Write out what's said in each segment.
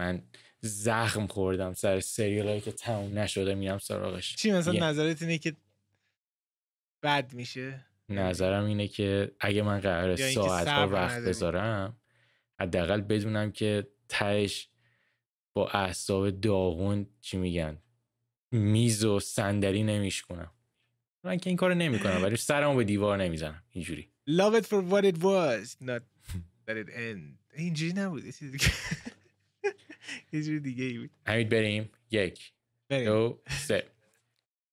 من زخم خوردم سر سریال هایی که تموم نشده میرم سراغش. چی مثلا نظرت اینه که بد میشه؟ نظرم اینه که اگه من قرار ساعت ها وقت بذارم حداقل بدونم که تهش با اعصاب داغون چی میگن میز و صندلی نمیشکنم من که این کارو نمی‌کنم ولی سرمو به دیوار نمی‌زنم اینجوری. Love it for what it was not that it end. اینجوری نبود اینجوری دیگه ای بود. همید بریم. یک. دو سه.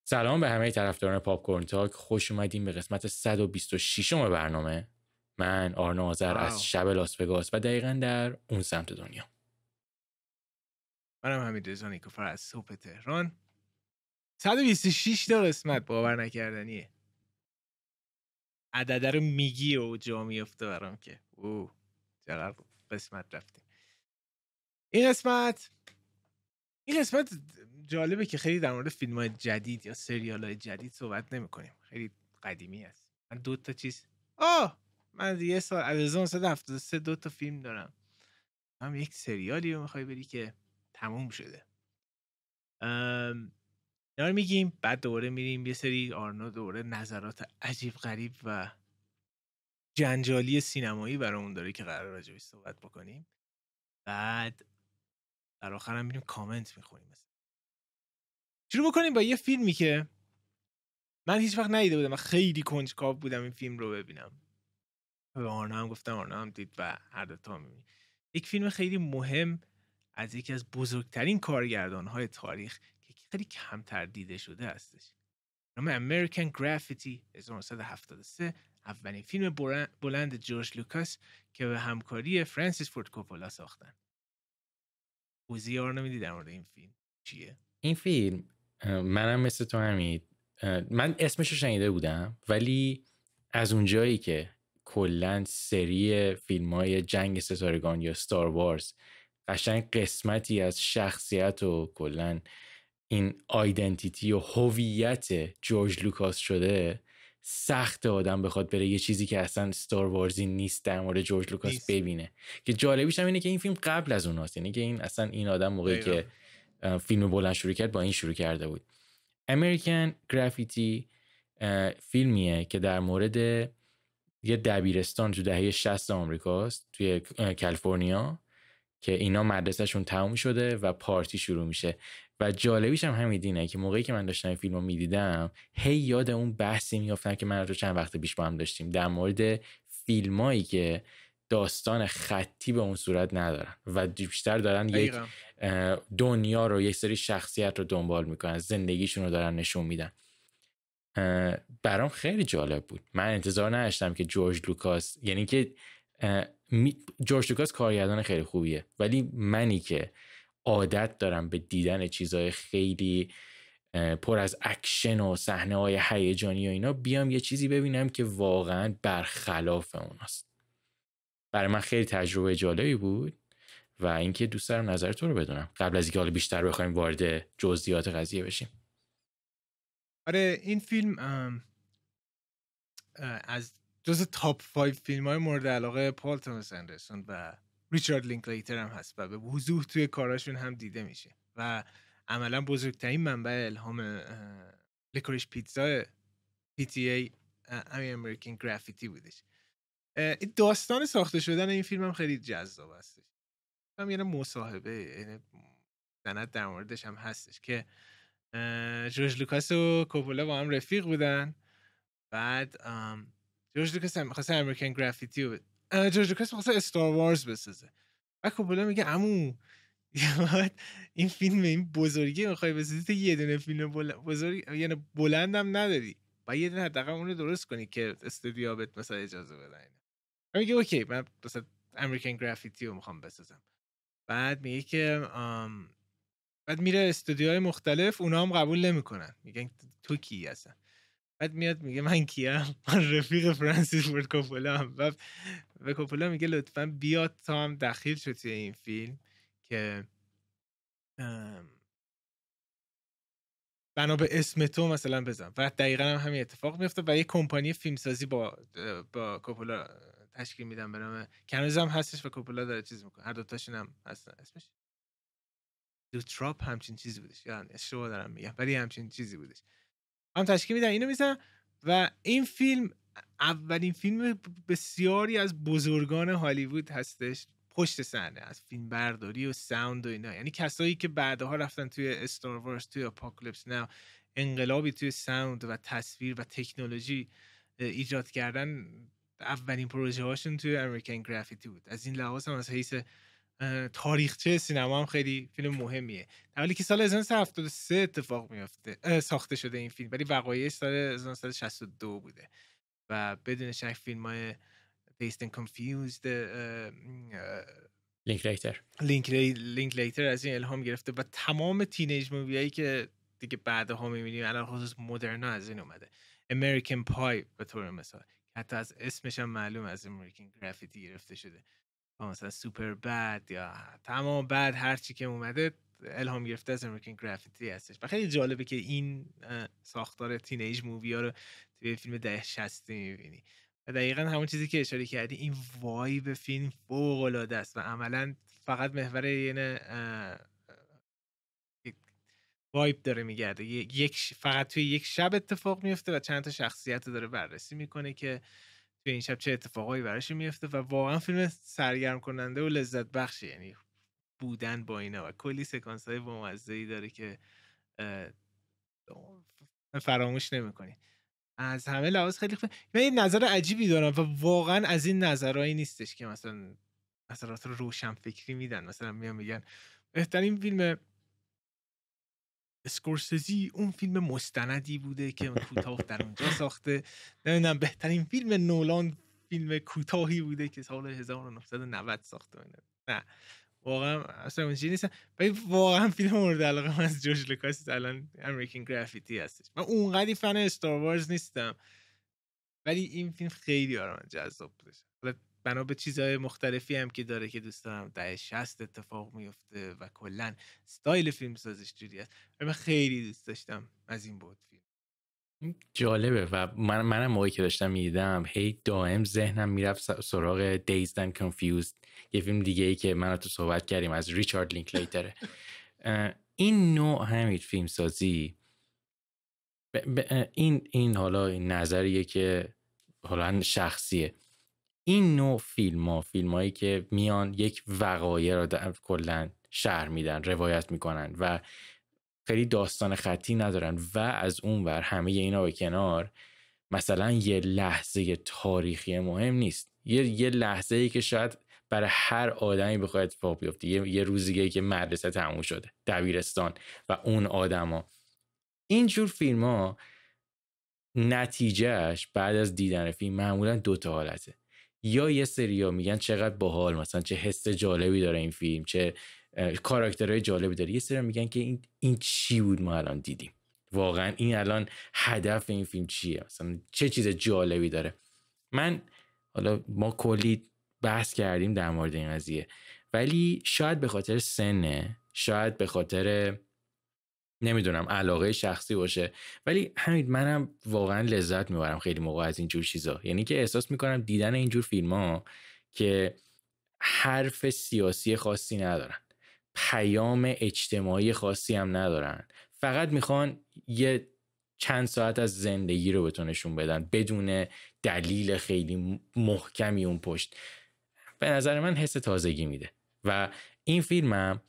سلام به همه طرفداران پاپ کورن تاک. خوش اومدیم به قسمت 126 برنامه. من آرنا آذر از شب لاس وگاس و دقیقا در اون سمت دنیا. منم حمید رضا نیکوفر از صبح تهران. 126 تا قسمت باور نکردنیه. عدد رو میگی و جا میفته برام که. او چقدر قسمت رفتیم. این قسمت این قسمت جالبه که خیلی در مورد فیلم های جدید یا سریال های جدید صحبت نمی کنیم خیلی قدیمی است من دو تا چیز آه! من یه سال از 1973 دو تا فیلم دارم. هم یک سریالی رو می‌خوای بری که تموم شده. اینا رو میگیم بعد دوباره میریم یه سری آرنا دوباره نظرات عجیب غریب و جنجالی سینمایی برامون داره که قرار راجبش صحبت بکنیم. بعد در آخر هم میریم کامنت می‌خونیم مثلا. شروع بکنیم با یه فیلمی که من هیچ وقت ندیده بودم و خیلی کنجکاو بودم این فیلم رو ببینم. به آرنا هم گفتم آرنا هم دید و هر دوتا می‌بینیم یک فیلم خیلی مهم از یکی از بزرگترین کارگردان های تاریخ که خیلی کمتر دیده شده هستش. نام امریکن گرافیتی 1973 اولین فیلم بلند جورج لوکاس که به همکاری فرانسیس فورد کوپولا ساختن. توضیح رو نمیدی در مورد این فیلم. چیه؟ این فیلم منم مثل تو همید من اسمش رو شنیده بودم ولی از اونجایی که کلا سری فیلم های جنگ ستارگان یا ستار وارز قشنگ قسمتی از شخصیت و کلا این identity و هویت جورج لوکاس شده سخت آدم بخواد بره. یه چیزی که اصلا Star Wars ی نیست در مورد جورج لوکاس ببینه. که جالبیش هم اینه که این فیلم قبل از اوناست. یعنی که این اصلا این آدم موقعی که فیلم بلند شروع کرد با این شروع کرده بود. American Graffiti فیلمیه که در مورد یه دبیرستان تو دهه 60 آمریکاست توی کالیفرنیا که اینا مدرسهشون تموم شده و پارتی شروع میشه. و جالبیش هم همین دینه که موقعی که من داشتم این فیلم رو می‌دیدم هی یاد اون بحثی میافتم که من رو چند وقت پیش با هم داشتیم. در مورد فیلمایی که داستان خطی به اون صورت ندارن و بیشتر دارن یک دنیا رو یک سری شخصیت رو دنبال می‌کنن زندگیشون رو دارن نشون میدن. برام خیلی جالب بود. من انتظار نداشتم که جورج لوکاس یعنی که جورج لوکاس کارگردان خیلی خوبیه. ولی منی که عادت دارم به دیدن چیزهای خیلی پر از اکشن و صحنه های هیجانی و اینا بیام یه چیزی ببینم که واقعا برخلاف اوناست. برای من خیلی تجربه جالبی بود و اینکه دوست دارم نظر تو رو بدونم. قبل از اینکه حالا بیشتر بخوایم وارد جزئیات قضیه بشیم. آره این فیلم از جز top 5 فیلم های مورد علاقه پال توماس اندرسون و ریچارد لینکلیتر هم هست و به وضوح توی کاراشون هم دیده میشه و عملا بزرگترین منبع الهام لیکوریش پیتزا PTA امریکن گرافیتی بودش. داستان ساخته شدن این فیلم هم خیلی جذاب هستش. هم یه مصاحبه یعنی سند در موردش هم هستش که جورج لوکاس و کوپولا با هم رفیق بودن. بعد جورج لوکاس هم می‌خواست امریکن گرافیتی رو جورج لوکاس می‌خواست استار وارز بسازه. بعد کوپولا میگه عمو این فیلم این بزرگی می‌خوای بسازی تو یه دونه فیلم بزرگ یعنی بلندم نداری. و یه دونه حداقل اون رو درست کنی که استودیو بهت مثلا اجازه بدن میگه اوکی من مثلا امریکن گرافیتی رو می‌خوام بسازم. بعد میگه که بعد میره استودیوهای مختلف اونا هم قبول نمی‌کنن. میگن تو کی هستن بعد میاد میگه من کیم؟ من رفیق فرانسیس فورد کوپولا هم و به کوپولا میگه لطفا بیاد تا هم دخیل شد توی این فیلم که بنا به اسم تو مثلا بزن. و دقیقا هم همین اتفاق میفته و یه کمپانی فیلمسازی با با کوپولا تشکیل میدن به نام کنوز هم هستش و کوپولا داره چیز می‌کنه. هر دوتاشون هم هستن. اسمش؟ دو تراپ همچین چیزی بودش. یعنی اشتباه دارم میگم. ولی همچین چیزی بودش. هم تشکیل میدن اینو میزن و این فیلم اولین فیلم بسیاری از بزرگان هالیوود هستش پشت صحنه از فیلم برداری و ساوند و اینا. یعنی کسایی که بعدها رفتن توی استار وارز توی اپوکالیپس نه انقلابی توی ساوند و تصویر و تکنولوژی ایجاد کردن اولین پروژه هاشون توی امریکن گرافیتی بود. از این لحاظ هم از حیث تاریخچه سینما هم خیلی فیلم مهمیه. در حالی که سال 1973 اتفاق میفته ساخته شده این فیلم ولی وقایعش سال 1962 بوده و بدون شک فیلم های Dazed and Confused لینکلیتر لینکلیتر از این الهام گرفته و تمام teenage movie که دیگه بعدها می‌بینیم علی الخصوص مدرنا از این اومده. امریکن پای به طور مثال حتی از اسمش هم معلوم از امریکن گرافیتی گرفته شده. مثلا سوپر بد یا تمام بعد هرچی که اومده الهام گرفته از امریکن گرافیتی هستش. و خیلی جالبه که این ساختار teenage movie ها رو توی فیلم دهه شصتی می‌بینی. و دقیقا همون چیزی که اشاره کردی این vibe فیلم فوق العاده است و عملا فقط محور یعنی وایب داره میگرده. یک فقط توی یک شب اتفاق میفته و چند تا شخصیت داره بررسی می‌کنه که توی این شب چه اتفاقایی براش میفته و واقعا فیلم سرگرم کننده و لذت بخشه یعنی بودن با اینا و کلی سکانس های ای داره که فراموش نمی‌کنی. از همه لحاظ خیلی خوب. من یه نظر عجیبی دارم و واقعا از این نظرهایی نیستش که مثلا نظرات روشن فکری میدن. مثلا میان میگن بهترین فیلم اسکورسزی اون فیلم مستندی بوده که کوتاه در اونجا ساخته. نمی‌دونم بهترین فیلم نولان فیلم کوتاهی بوده که سال 1990 ساخته. نه واقعا اصلا اونجوری نیست ولی واقعا فیلم مورد علاقه من از جورج لوکاس الان امریکن گرافیتی هستش. من اونقدی فن استار وارز نیستم. ولی این فیلم خیلی برای من جذاب بودش بنا به چیزهای مختلفی هم که داره که دوست دارم ده شست اتفاق میفته و کلا ستایل فیلم سازش جوری است من خیلی دوست داشتم از این بود فیلم. جالبه و من منم موقعی که داشتم می‌دیدم هی دائم ذهنم می‌رفت سراغ Dazed and Confused یه فیلم دیگه ای که من تو صحبت کردیم از ریچارد لینکلیتره این نوع همین فیلم سازی این این حالا نظریه که حالا شخصیه. این نوع فیلم ها فیلم هایی که میان یک وقایع را کلا شهر میدن روایت می‌کنن و خیلی داستان خطی ندارن و از اون ور همه اینا به کنار مثلا یه لحظه تاریخی مهم نیست. یه, یه لحظه ای که شاید برای هر آدمی بخواد اتفاق بیفته. یه, یه روزیگه که مدرسه تموم شده دبیرستان و اون آدما. اینجور فیلم ها نتیجهش بعد از دیدن فیلم معمولا دو تا حالته. یا یه سریا میگن چقدر باحال مثلا چه حس جالبی داره این فیلم چه کاراکترهای جالبی داره. یه سری میگن که این این چی بود ما الان دیدیم. واقعا این الان هدف این فیلم چیه؟ مثلا چه چیز جالبی داره؟ من حالا ما کلی بحث کردیم در مورد این قضیه. ولی شاید به خاطر سنه شاید به خاطر نمی‌دونم علاقه شخصی باشه. ولی همین منم واقعا لذت می‌برم خیلی موقع از اینجور چیزا. یعنی که احساس می‌کنم دیدن اینجور فیلم ها که حرف سیاسی خاصی ندارن. پیام اجتماعی خاصی هم ندارن. فقط می‌خوان یه چند ساعت از زندگی رو بهتون نشون بدن بدون دلیل خیلی محکمی اون پشت. به نظر من حس تازگی میده. و این فیلمم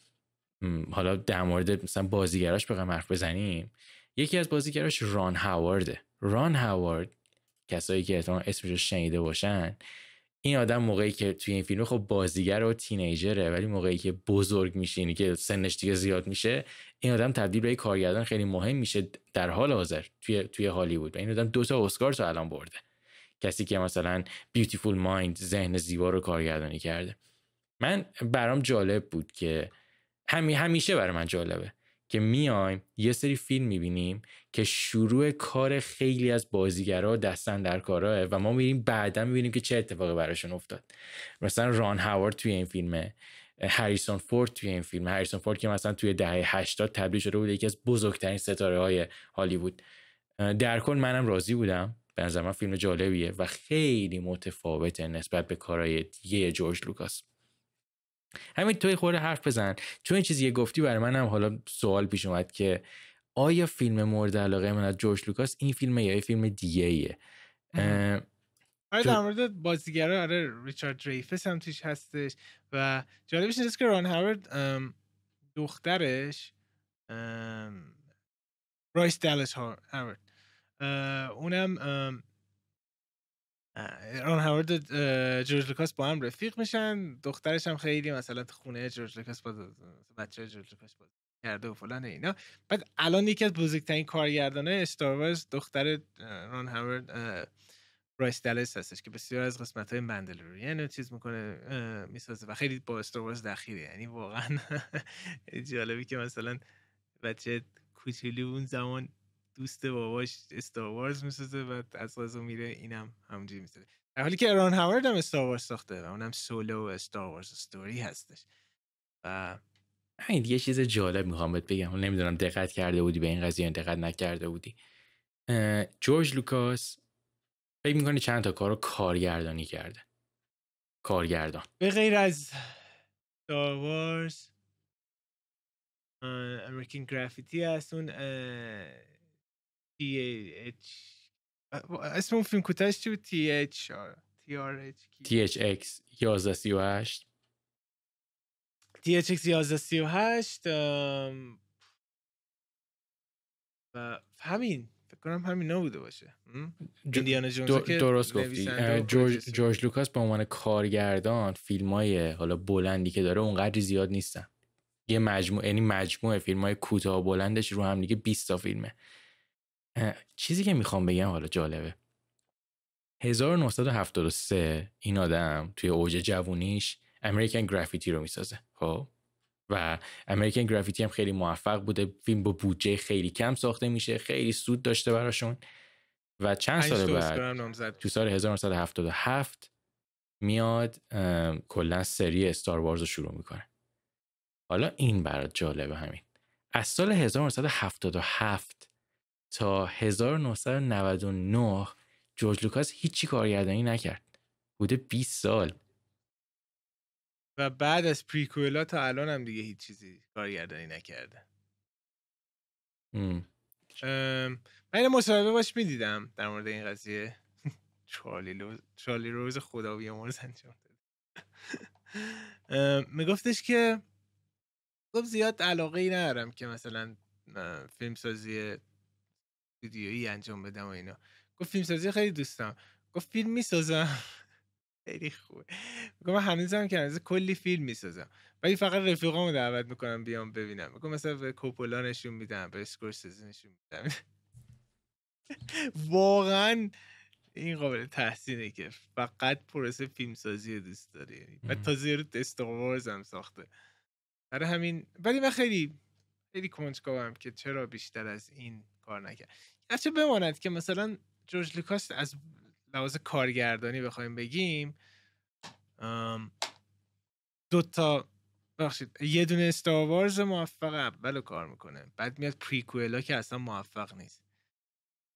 حالا در مورد مثلا بازیگراش بخوام حرف بزنیم. یکی از بازیگراش ران هاوارده ران هاوارد کسایی که احتمال اسمش رو شنیده باشن این آدم موقعی که توی این فیلم خب بازیگر و تینیجره ولی موقعی که بزرگ میشه که سنش دیگه زیاد میشه این آدم تبدیل به کارگردان خیلی مهم میشه در حال حاضر توی توی هالیوود. و این آدم دو تا اسکار تو الان برده. کسی که مثلا بیوتیفول مایند ذهن زیبا رو کارگردانی کرده. من برام جالب بود که همی همیشه برای من جالبه که میایم یه سری فیلم می‌بینیم که شروع کار خیلی از بازیگرا دستن در کاراه و ما میریم بعدا می‌بینیم که چه اتفاقی براشون افتاد. مثلا ران هاوارد توی این فیلمه هریسون فورد توی این فیلم هریسون فورد که مثلا توی دهه 80 تبدیل شده بود یکی از بزرگترین ستاره های هالیوود. در کل منم راضی بودم. به نظر من فیلم جالبیه و خیلی متفاوته نسبت به کارهای دیگه جورج لوکاس. همین تو یه خورده حرف بزن. چون این چیزی گفتی برای منم حالا سوال پیش اومد که آیا فیلم مورد علاقه من از جورج لوکاس این فیلم یا یه فیلم دیگه ایه؟ آره در مورد بازیگرا آره ریچارد دریفس هم توش هستش و جالبش اینجاست که ران هاورد دخترش برایس دالس هاورد. اونم ران هاورد جورج لوکاس با هم رفیق میشن. دخترش هم خیلی مثلا تو خونه جورج لوکاس با بچه جورج لوکاس بازی کرده و فلان اینا. بعد الان یکی از بزرگترین کارگردانه استار دختر ران هاورد برایس دالس هستش که بسیار از قسمت های مندلوریان چیز می‌کنه می‌سازه و خیلی با استار دخیله یعنی واقعا جالبی که مثلا بچه کوچولی اون زمان دوست باباش استار وارز می‌سازه و از غذا میره اینم همونجوری می‌سازه. در حالی که ران هاورد هم استار وارز ساخته و اونم سولو استار وارز استوری هستش. و همین یه چیز جالب می‌خوام بهت بگم. نمی‌دونم دقت کرده بودی به این قضیه دقت نکرده بودی. جورج لوکاس فکر می‌کنی چند تا کار رو کارگردانی کرده. کارگردان. به غیر از Wars امریکن گرافیتی هست اون TH اسم اون فیلم کوتاهش چی بود؟ TH THX 1138 THX 1138 و همین فکر کنم همین نبوده باشه. ایندیانا جونز درست گفتی. جورج, جورج لوکاس به عنوان کارگردان فیلم های حالا بلندی که داره اونقدر زیاد نیستن. یه مجموعه یعنی مجموعه فیلم های کوتاه بلندش رو هم دیگه 20 تا فیلمه. چیزی که می‌خوام بگم حالا جالبه. 1973 این آدم توی اوج جوونیش امریکن گرافیتی رو می‌سازه خب؟ و امریکن گرافیتی هم خیلی موفق بوده فیلم با بودجه خیلی کم ساخته میشه خیلی سود داشته براشون. و چند سال بعد تو سال 1977 میاد کلا سری استار وارز رو شروع می‌کنه. حالا این برات جالبه همین. از سال 1977 تا 1999 جورج لوکاس هیچی کارگردانی نکرد. بوده 20 سال. و بعد از پریکوئلا تا الان هم دیگه هیچ چیزی کارگردانی نکرده. من مصاحبه باش می‌دیدم در مورد این قضیه. چارلی, لو... چارلی روز خدا بیامرز انجام داد میگفتش که گفت زیاد علاقه ای ندارم که مثلا فیلم سازی ویدیویی انجام بدم و اینا. گفت فیلم سازی خیلی دوستم. گفت فیلم می‌سازم. خیلی خوبه میگم من هنوزم که هنوز کلی فیلم می‌سازم. ولی فقط رفیقامو دعوت می‌کنم بیام ببینم. میگم مثلا به کوپولا نشون میدم به اسکورسیزی نشون میدم. واقعا این قابل تحسینه که فقط پروسه فیلم سازی دوست داره و تازه رو استاروارز هم ساخته. برای همین. ولی من خیلی خیلی کنجکاوم که چرا بیشتر از این کار نکرد. گرچه بماند که مثلا جورج لوکاس از لحاظ کارگردانی بخوایم بگیم دو تا بخشید یه دونه استاروارز موفق اول کار می‌کنه بعد میاد prequel ا که اصلا موفق نیست.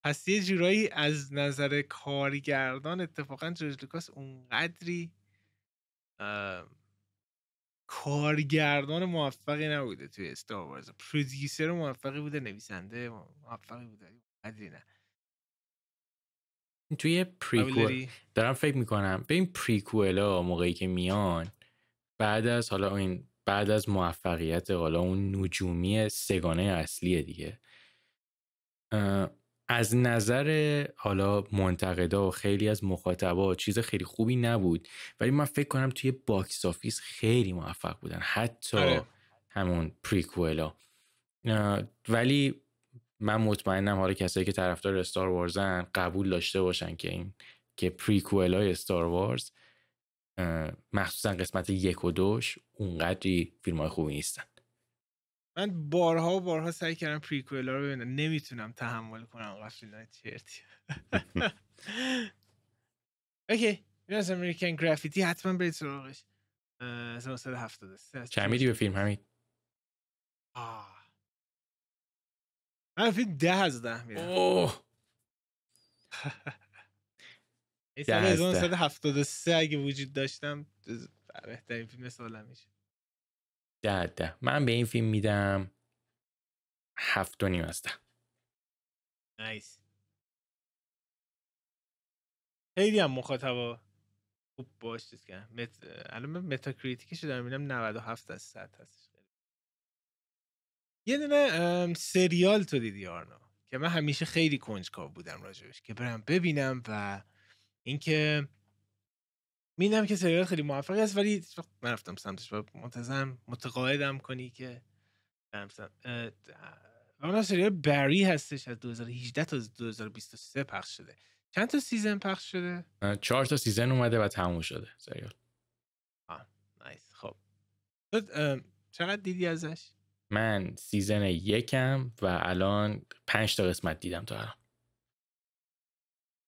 پس یه جورایی از نظر کارگردان اتفاقا جورج لوکاس اونقدری کارگردان موفقی نبوده توی استاروارز پرودیوسر موفقی بوده نویسنده موفقی بوده. قدری نه. توی پریکوئل دارم فکر می‌کنم. به این پریکوئلا موقعی که میان بعد از حالا این بعد از موفقیت حالا اون نجومی سگانه اصلیه دیگه. از نظر حالا منتقدا و خیلی از مخاطبا چیز خیلی خوبی نبود ولی من فکر کنم توی box office خیلی موفق بودن حتی آره. همون prequel ا ولی من مطمئنم حالا کسایی که طرفدار استار وارزن قبول داشته باشن که این که prequel های استار وارز مخصوصا قسمت یک و دوش اونقدری فیلم های خوبی نیستن من بارها و بارها سعی کردم prequel رو ببینم. نمی‌تونم تحمل کنم های چرتی اوکی از امریکن گرافیتی حتما برید سراغش. 1973 چه میدی به فیلم همین من فیلم ده از ده میدم. سال 1973 اگه وجود داشتم بهترین فیلم سالم میشه. ده ده. من به این فیلم میدم هفت و نیم از ده. nice. خیلی هم مخاطبا خوب باش چیز کردن مت... الان متاکریتیکش دارم می‌بینم 97 از 100 هستش. یه دونه سریال تو دیدی آرنا؟ که من همیشه خیلی کنجکاو بودم راجبش که برم ببینم و اینکه می‌دونم که سریال خیلی موفقی است ولی نرفتم سمتش و منتظرم متقاعدم کنی که و اونم سریال بری هستش از 2018 تا 2023 پخش شده. چند تا season پخش شده؟ چهار تا season اومده و تموم شده سریال. nice. خب. تو ام، چقدر دیدی ازش؟ من season یکم و الان پنج تا قسمت دیدم تا الان.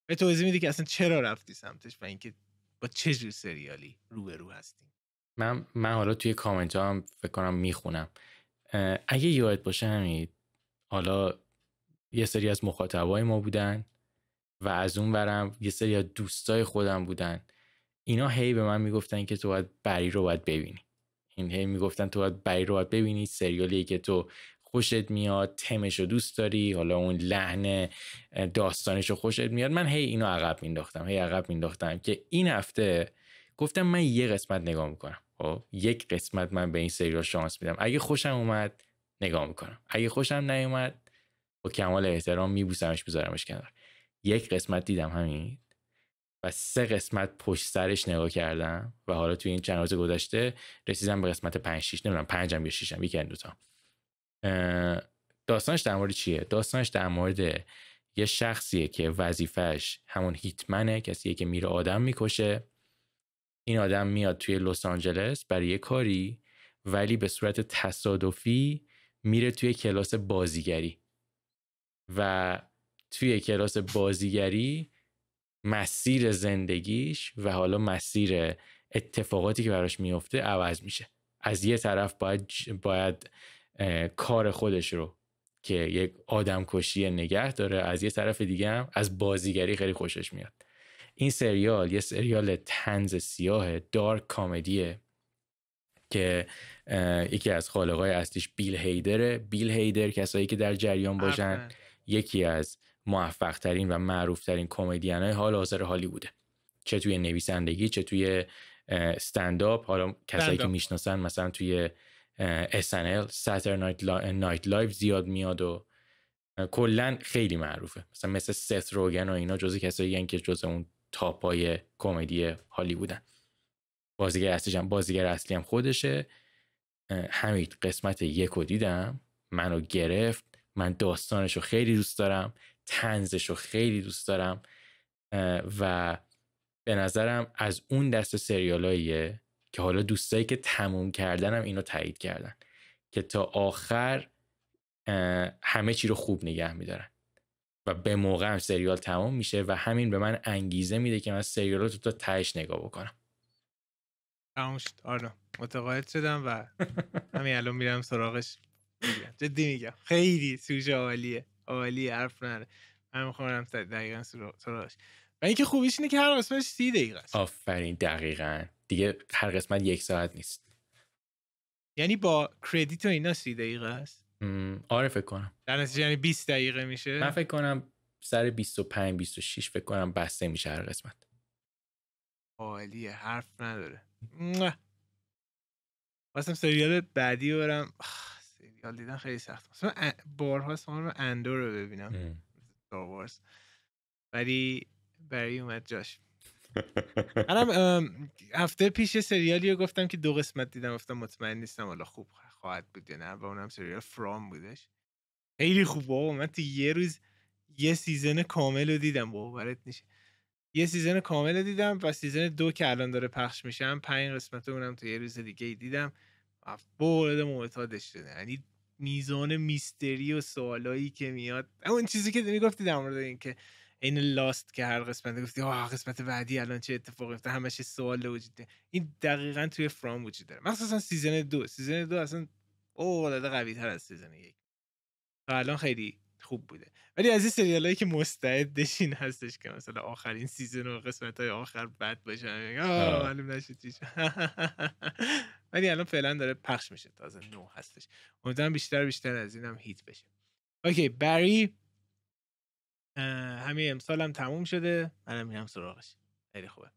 به توضیح میدی که اصلا چرا رفتی سمتش و اینکه چه جور سریالی روبرو هستی من من حالا توی کامنت ها هم فکر کنم می‌خونم. اگه یادت باشه همین حالا یه سری از مخاطبای ما بودن و از اون برم یه سری از دوستای خودم بودن. اینا هی به من می‌گفتن که تو باید بری رو باید ببینی. این هی می‌گفتن تو باید بری رو باید ببینی. سریالی که تو خوشت میاد تمش رو دوست داری حالا اون لحن داستانش رو خوشت میاد. من هی اینو عقب مینداختم هی عقب مینداختم که این هفته گفتم من یه قسمت نگاه می‌کنم. خب یک قسمت من به این سریال شانس میدم. اگه خوشم اومد نگاه می‌کنم. اگه خوشم نیومد با کمال احترام میبوسمش بذارمش کنار. یک قسمت دیدم همین و سه قسمت پشت سرش نگاه کردم و حالا توی این چند روز گذشته رسیدم به قسمت 5 6 نمی‌دونم 5 یا 6 م یکی از دو تا اه، داستانش در مورد چیه؟ داستانش در مورد یه شخصیه که وظیفش همون هیتمنه کسیه که میره آدم می‌کشه. این آدم میاد توی لس آنجلس برای یه کاری ولی به صورت تصادفی میره توی کلاس بازیگری. و توی کلاس بازیگری مسیر زندگیش و حالا مسیر اتفاقاتی که براش میفته عوض میشه. از یه طرف باید باید کار خودش رو که یک آدم کشی نگه داره از یه طرف دیگه هم از بازیگری خیلی خوشش میاد این سریال یه سریال طنز سیاه dark comedy ه که یکی از خالقای اصلیش بیل هیدره بیل هیدر کسایی که در جریان باشن. یکی از موفق ترین و معروف ترین کمدین های حال حاضر هالیووده چه توی نویسندگی چه توی استنداپ حالا کسایی که. می‌شناسن مثلا توی SNL لا... نایت لایو زیاد میاد و کلا خیلی معروفه. مثلا مثل ست روگن و اینا جزو کسایی که جزو اون تاپ های کمدی هالیوودن. بازیگر اصلیش هم بازیگر اصلی هم خودشه. اه، حمید قسمت یک رو دیدم. منو گرفت. من داستانش رو خیلی دوست دارم. تنزش رو خیلی دوست دارم. و به نظرم از اون دست سریالاییه که حالا دوستایی که تموم کردنم اینو تایید کردن که تا آخر همه چی رو خوب نگه میدارن. و به موقع هم سریال تمام میشه و همین به من انگیزه میده که من سریال رو تا تهش نگاه بکنم. تموم شد. آره متقاعد شدم و همین الان میرم سراغش. جدی میگم. خیلی سوژه عالیه. عالیه حرف نره. من می‌خوام دقیقا سرا- سراغش. و اینکه خوبیش اینه که هر قسمتش سی دقیقه است. آفرین دقیقا. دیگه هر قسمت یک ساعت نیست. یعنی با کردیت و اینا سی دقیقه است؟ آره فکر کنم. در نتیجه یعنی 20 دقیقه میشه؟ من فکر کنم سر 25 26 فکر کنم بسته میشه هر قسمت. عالیه حرف نداره. خواستم سریال بعدی رو برم سریال دیدن خیلی سخت مثلا بارها سوال اندور رو ببینم. ولی برای اومد جاش. منم هفته پیش یه سریالی رو گفتم که دو قسمت دیدم گفتم مطمئن نیستم حالا خوب خواهد بود نه و اونم سریال From بودش. خیلی خوب بابا من تو یه روز یه season کامل رو دیدم باورت نمیشه یه season کامل رو دیدم و season دو که الان داره پخش میشه پنج قسمت اونم تو یه روز دیگه دیدم. بدجور معتادش شدم. یعنی میزان mystery و سوالایی که میاد اون چیزی که می‌گفتی در مورد این که این Lost که هر قسمت گفتی آه قسمت بعدی الان چه اتفاقی افتاد؟ همش سوال وجود این دقیقا توی From وجود داره. مخصوصا season دو. season دو اصلا فوق العاده قوی تر از season یک. تا الان خیلی خوب بوده. ولی از این سریال که مستعدشین هستش که مثلا آخرین season و قسمت های آخر بد باشه معلوم نشد ولی الان فعلا داره پخش میشه. تازه نو هستش. امیدوارم بیشتر بیشتر از اینم hit بشه. اوکی بری همین امسال هم تموم شده. منم میرم سراغش. خیلی خوبه.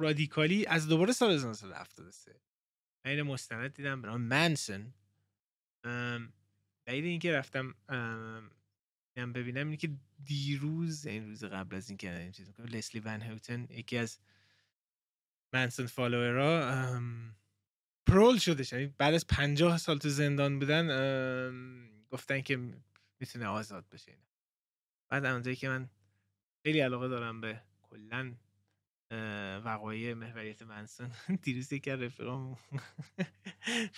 رادیکالی از دوباره سال 1973 این مستند دیدم. برام منسن. دلیل اینکه رفتم هم ببینم اینه که دیروز این روز قبل از اینکه این چیز لسلی ون هوتن یکی از منسن فالوورا پرول شده یعنی بعد از پنجاه سال تو زندان بودن گفتن که می‌تونه آزاد بشه بعد اونجایی که من خیلی علاقه دارم به کلا وقایع محوریت منسون دیروز یکی از رفیقام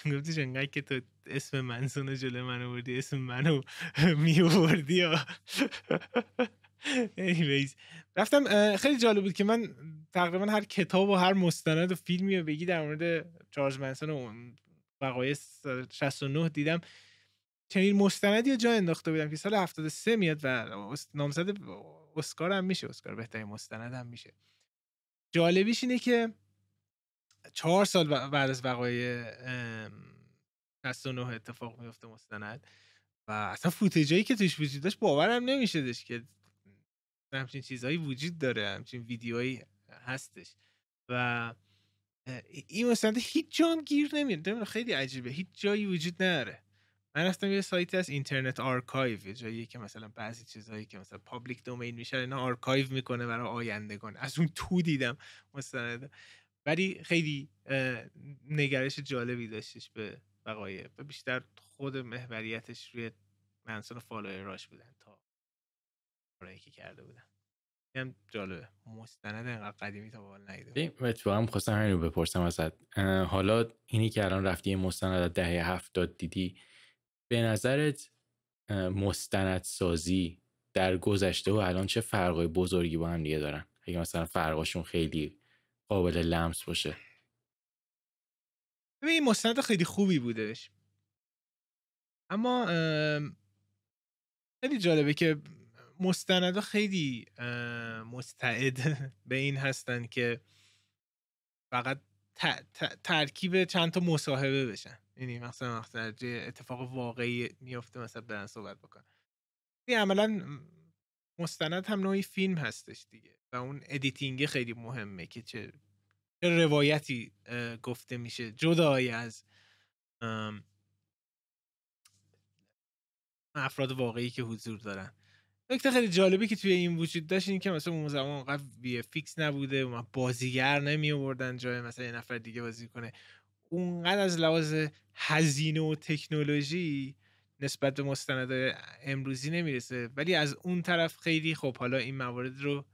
گفتش انقدر که تو اسم منسون رو جلو من آوردی اسم منو می آوردی رفتم خیلی جالب بود که من تقریبا هر کتاب و هر مستند و فیلمی رو بگی در مورد چارلز منسون و وقایع 69 دیدم. چنین مستندی رو جا انداخته بودم که سال 73 میاد و نامزد اسکار هم میشه اسکار بهترین مستند هم میشه. جالبیش اینه که چهار سال بعد از وقایع 69 اتفاق میفته مستند و اصلا footage هایی که توش وجود داشت باورم نمیشدش که همچین چیزهایی وجود داره همچین ویدیوهایی هستش. و این مستند هیچ جا گیر نمیاد خیلی عجیبه. هیچ جایی وجود نداره. من رفتم یه سایتی از Internet Archive یه جایی که مثلا بعضی چیزهایی که مثلا public domain میشه اینا آرکایو می‌کنه برای آیندگان. از اون تو دیدم مستند. ولی خیلی نگرش جالبی داشتش به بقایه و بیشتر خود محوریتش روی منسون فالووراش بودن تا کارهایی که کرده بودن. هم جالبه. مستند انقدر قدیمی تا بال نیده و تو هم خواستم همین رو بپرسم ازت. حالا اینی که الان رفتی مستند دهه هفتاد دیدی به نظرت مستندسازی در گذشته و الان چه فرقای بزرگی با هم دیگه دارن؟ اگه مثلا فرقاشون خیلی قابل لمس باشه. این مستند خیلی خوبی بودش. اما خیلی جالبه که مستندها خیلی مستعد به این هستن که فقط ترکیب چند تا مصاحبه بشن. یعنی مثلا مثلا اتفاق واقعی میفته مثلا برن صحبت بکن این عملا مستند هم نوعی فیلم هستش دیگه و اون editing خیلی مهمه که چه روایتی گفته میشه. جدای از افراد واقعی که حضور دارن. نکته خیلی جالبی که توی این وجود داشت این که مثلا اون زمان اونقدر VFX نبوده و بازیگر نمی آوردن جای مثلا یه نفر دیگه بازی کنه. اونقدر از لحاظ هزینه و تکنولوژی نسبت به مستند امروزی نمی‌رسه. ولی از اون طرف خیلی خب حالا این موارد رو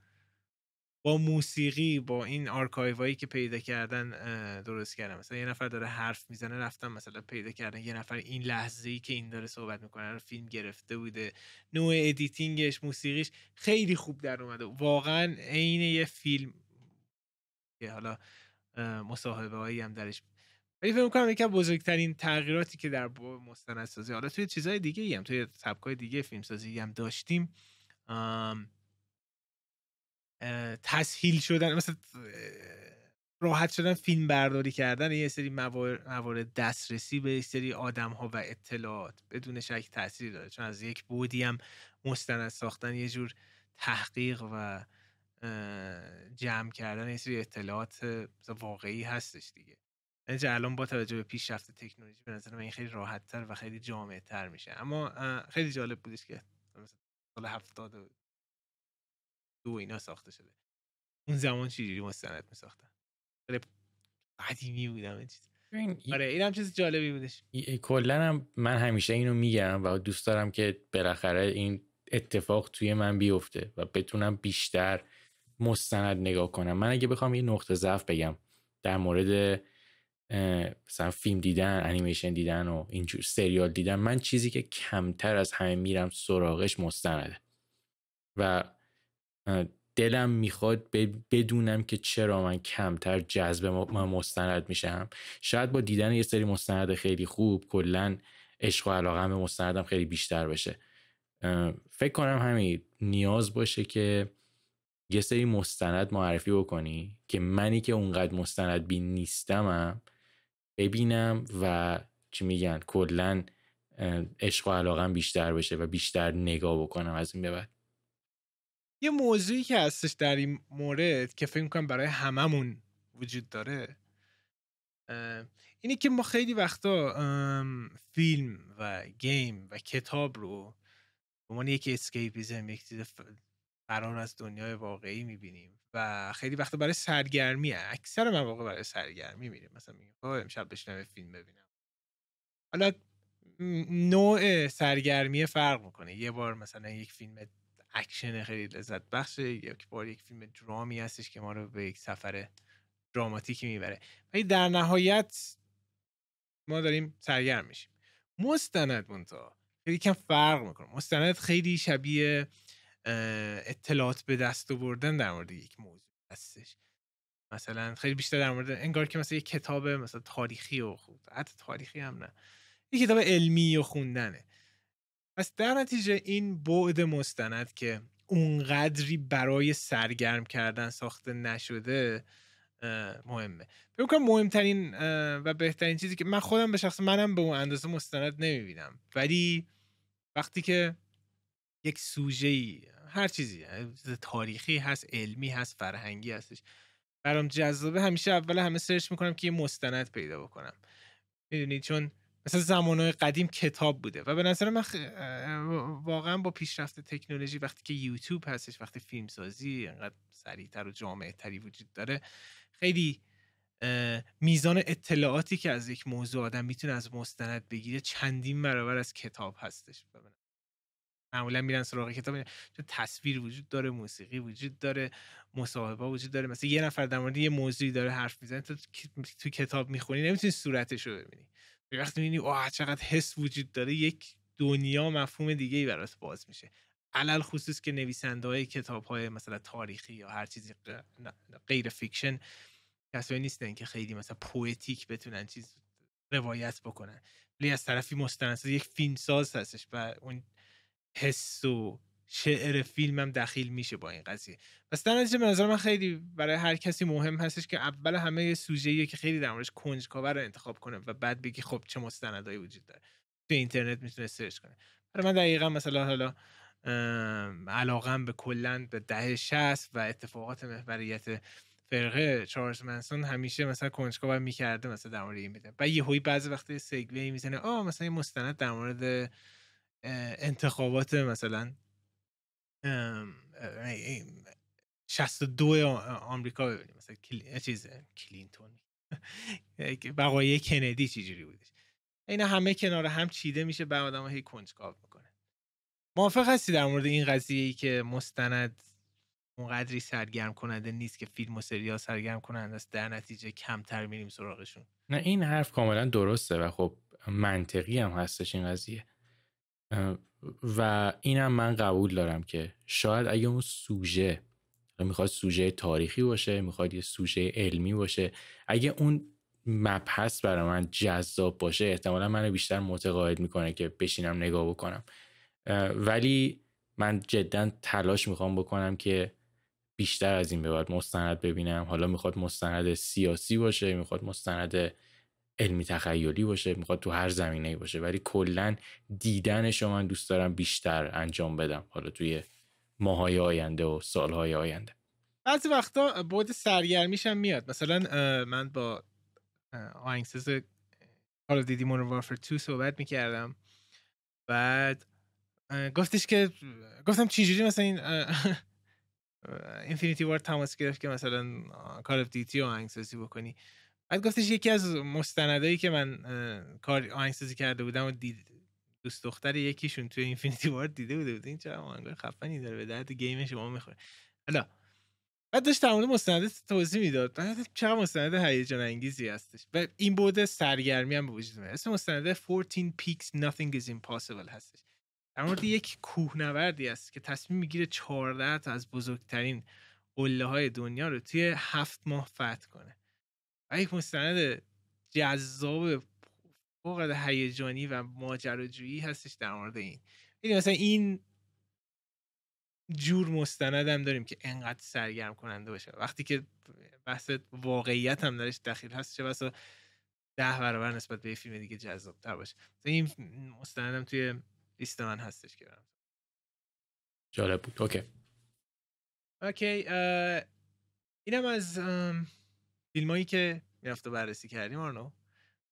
با موسیقی با این آرکایوهایی که پیدا کردن درست کردن مثلا یه نفر داره حرف می‌زنه رفتم مثلا پیدا کردن یه نفر این لحظه ای که این داره صحبت می‌کنه رو فیلم گرفته بوده. نوع editing ش موسیقیش خیلی خوب در اومده. واقعا عین یه فیلم که حالا مصاحبه هایی هم درش ولی فکر می‌کنم یکی بزرگترین تغییراتی که در مستندسازی حالا توی چیزهای دیگه هم توی سبکای دیگه فیلمسازی هم داشتیم تسهیل شدن مثلا راحت شدن فیلم برداری کردن یه سری موارد دسترسی به یه سری آدم ها و اطلاعات بدون شک تاثیر داره چون از یک بودی هم مستند ساختن یه جور تحقیق و جمع کردن یه سری اطلاعات واقعی هستش دیگه. اینجا الان با توجه به پیشرفت تکنولوژی به نظر من این خیلی راحت تر و خیلی جامعه تر میشه. اما خیلی جالب بودش که سال هفتاد دو اینا ساخته شده. اون زمان چجوری مستند میساختن؟ خیلی قدیمی بودم این چیز. آره اینم چیز جالبی بودش. کلا هم من همیشه اینو میگم و دوست دارم که بالاخره این اتفاق توی من بیفته و بتونم بیشتر مستند نگاه کنم. من اگه بخوام یه نقطه ضعف بگم در مورد مثلا فیلم دیدن انیمیشن دیدن و اینجور سریال دیدن من چیزی که کمتر از همه میرم سراغش مستنده. و دلم می‌خواد بدونم که چرا من کمتر جذب من مستند میشم. شاید با دیدن یه سری مستند خیلی خوب کلا عشق و علاقه به مستندم خیلی بیشتر بشه. فکر کنم همین نیاز باشه که یه سری مستند معرفی بکنی که منی که اونقدر مستند بین نیستمم ببینم و چی میگن کلا عشق و علاقم بیشتر بشه و بیشتر نگاه بکنم از این به بعد. یه موضوعی که هستش در این مورد که فکر می‌کنم برای هممون وجود داره اینه که ما خیلی وقتا فیلم و game و کتاب رو به عنوان یک escapism یک چیز فرار از دنیای واقعی می‌بینیم و خیلی وقتا برای سرگرمی اکثر مواقع برای سرگرمی میریم. مثلا میگیم خب امشب بشینم فیلم ببینم. حالا نوع سرگرمی فرق می‌کنه. یه بار مثلا یک فیلم اکشن خیلی لذت بخشه یک بار یک فیلم درامی هستش که ما رو به یک سفر دراماتیکی می‌بره. ولی در نهایت ما داریم سرگرم میشیم. مستند مونتا خیلی کم فرق می‌کنه. مستند خیلی شبیه اطلاعات به دست آوردن در مورد یک موضوع هستش. مثلا خیلی بیشتر در مورد انگار که مثلا یک کتاب مثلا تاریخی و خود حتی تاریخی هم نه. یک کتاب علمی و خوندنه. پس در نتیجه این بعد مستند که اونقدری برای سرگرم کردن ساخته نشده مهمه. فکر کنم مهمترین و بهترین چیزی که من خودم به شخص منم به اون اندازه مستند نمی‌بینم. ولی وقتی که یک سوژه هر چیزی تاریخی هست علمی هست فرهنگی هستش. برام جذابه. همیشه اول همه سرچ می‌کنم که یه مستند پیدا بکنم. می‌دونید چون مثلا زمانهای قدیم کتاب بوده و به نظر من واقعا با پیشرفت تکنولوژی وقتی که یوتیوب هستش وقتی فیلم سازی انقدر سریعتر و جامعه تری وجود داره خیلی میزان اطلاعاتی که از یک موضوع آدم می‌تونه از مستند بگیره چندین برابر از کتاب هستش. معمولا میرن سراغ کتاب چون تصویر وجود داره موسیقی وجود داره مصاحبه وجود داره. مثلا یه نفر در مورد یه موضوعی داره حرف می‌زنه تو تو کتاب می‌خونی نمی‌تونی صورتش رو ببینی. وقتی می‌بینی اوه چقدر حس وجود داره یک دنیا مفهوم دیگه ای برات باز میشه. علی الخصوص که نویسنده های کتاب های مثلا تاریخی یا هر چیزی غیر fiction کسایی نیستن که خیلی مثلا poetic بتونن چیز روایت بکنن. ولی از طرفی مستند. یک فیلم ساز هستش و اون حس و شعر فیلم هم دخیل میشه با این قضیه. پس در نتیجه به نظر من خیلی برای هر کسی مهم هستش که اول همه یه سوژه که خیلی در موردش کنجکاوه رو انتخاب کنه و بعد بگی خب چه مستندایی وجود داره. تو اینترنت می‌تونه سرچ کنه. برای من دقیقا مثلا حالا علاقم به کلا به دهه 60 و اتفاقات محوریت فرقه چارلز منسون همیشه مثلا کنجکاو می‌کرده مثلا در مورد این میده و یهویی بعضی وقتی سگوی می‌زنه. آ مثلا این مستند در مورد انتخابات مثلا 62 آمریکا ببینیم مثلا. چیز کلینتون بقایه کندی چجوری بودش. این همه کنار هم چیده میشه بعد آدم هی کنجکاو می‌کنه. موافق هستی در مورد این قضیه ای که مستند اونقدری سرگرم کننده نیست که فیلم و سریال سرگرم کننده است در نتیجه کمتر میریم سراغشون؟ نه این حرف کاملا درسته و خب منطقی هم هستش این قضیه. و اینم من قبول دارم که شاید اگه اون سوژه می‌خواد سوژه تاریخی باشه می‌خواد یه سوژه علمی باشه اگه اون مبحث برای من جذاب باشه احتمالا منو بیشتر متقاعد می‌کنه که بشینم نگاه بکنم. ولی من جدا تلاش می‌خوام بکنم که بیشتر از این به بعد مستند ببینم. حالا می‌خواد مستند سیاسی باشه می‌خواد مستند علمی تخیلی باشه می‌خواد تو هر زمینه باشه ولی کلا دیدنش رو من دوست دارم بیشتر انجام بدم حالا توی ماهای آینده و سالهای آینده. بعضی وقتا بود سرگرمیش هم میاد. مثلا من با آهنگساز حالا دیدی مون وارفر 2 صحبت می‌کردم. بعد گفتش که گفتم چجوری مثلا این اینفینیتی وار تماس گرفت که مثلا کار اف دیتی رو آهنگسازی بکنی. بعد گفتش یکی از مستندایی که من کار آهنگسازی کرده بودم و دید دوست دختر یکیشون توی اینفینیتی وارد دیده بوده بود. این چرا آهنگای خفنی داره به درد گیم شما می‌خوره. حالا بعد داشت مورد مستند توضیح می‌داد. چقدر مستند هیجان انگیزی هستش؟ و این بوده سرگرمی هم به وجود میاد اسم مستند 14 peaks nothing is impossible هستش. در مورد یک کوهنوردی است که تصمیم می‌گیره 14 تا از بزرگترین قله های دنیا رو توی هفت ماه فتح کنه. یک مستند جذاب فوق هیجانی و ماجراجویی هستش در مورد این. یعنی مثلا این جور مستندم داریم که انقدر سرگرم کننده باشه. وقتی که بحث واقعیت هم درش دخیل هست چه بسا ده برابر نسبت به فیلم دیگه جذاب تر باشه این مستندم توی لیست من هستش که جالب بود. اوکی. اوکی اینم از فیلم هایی که می‌رفت بررسی کردیم آرنو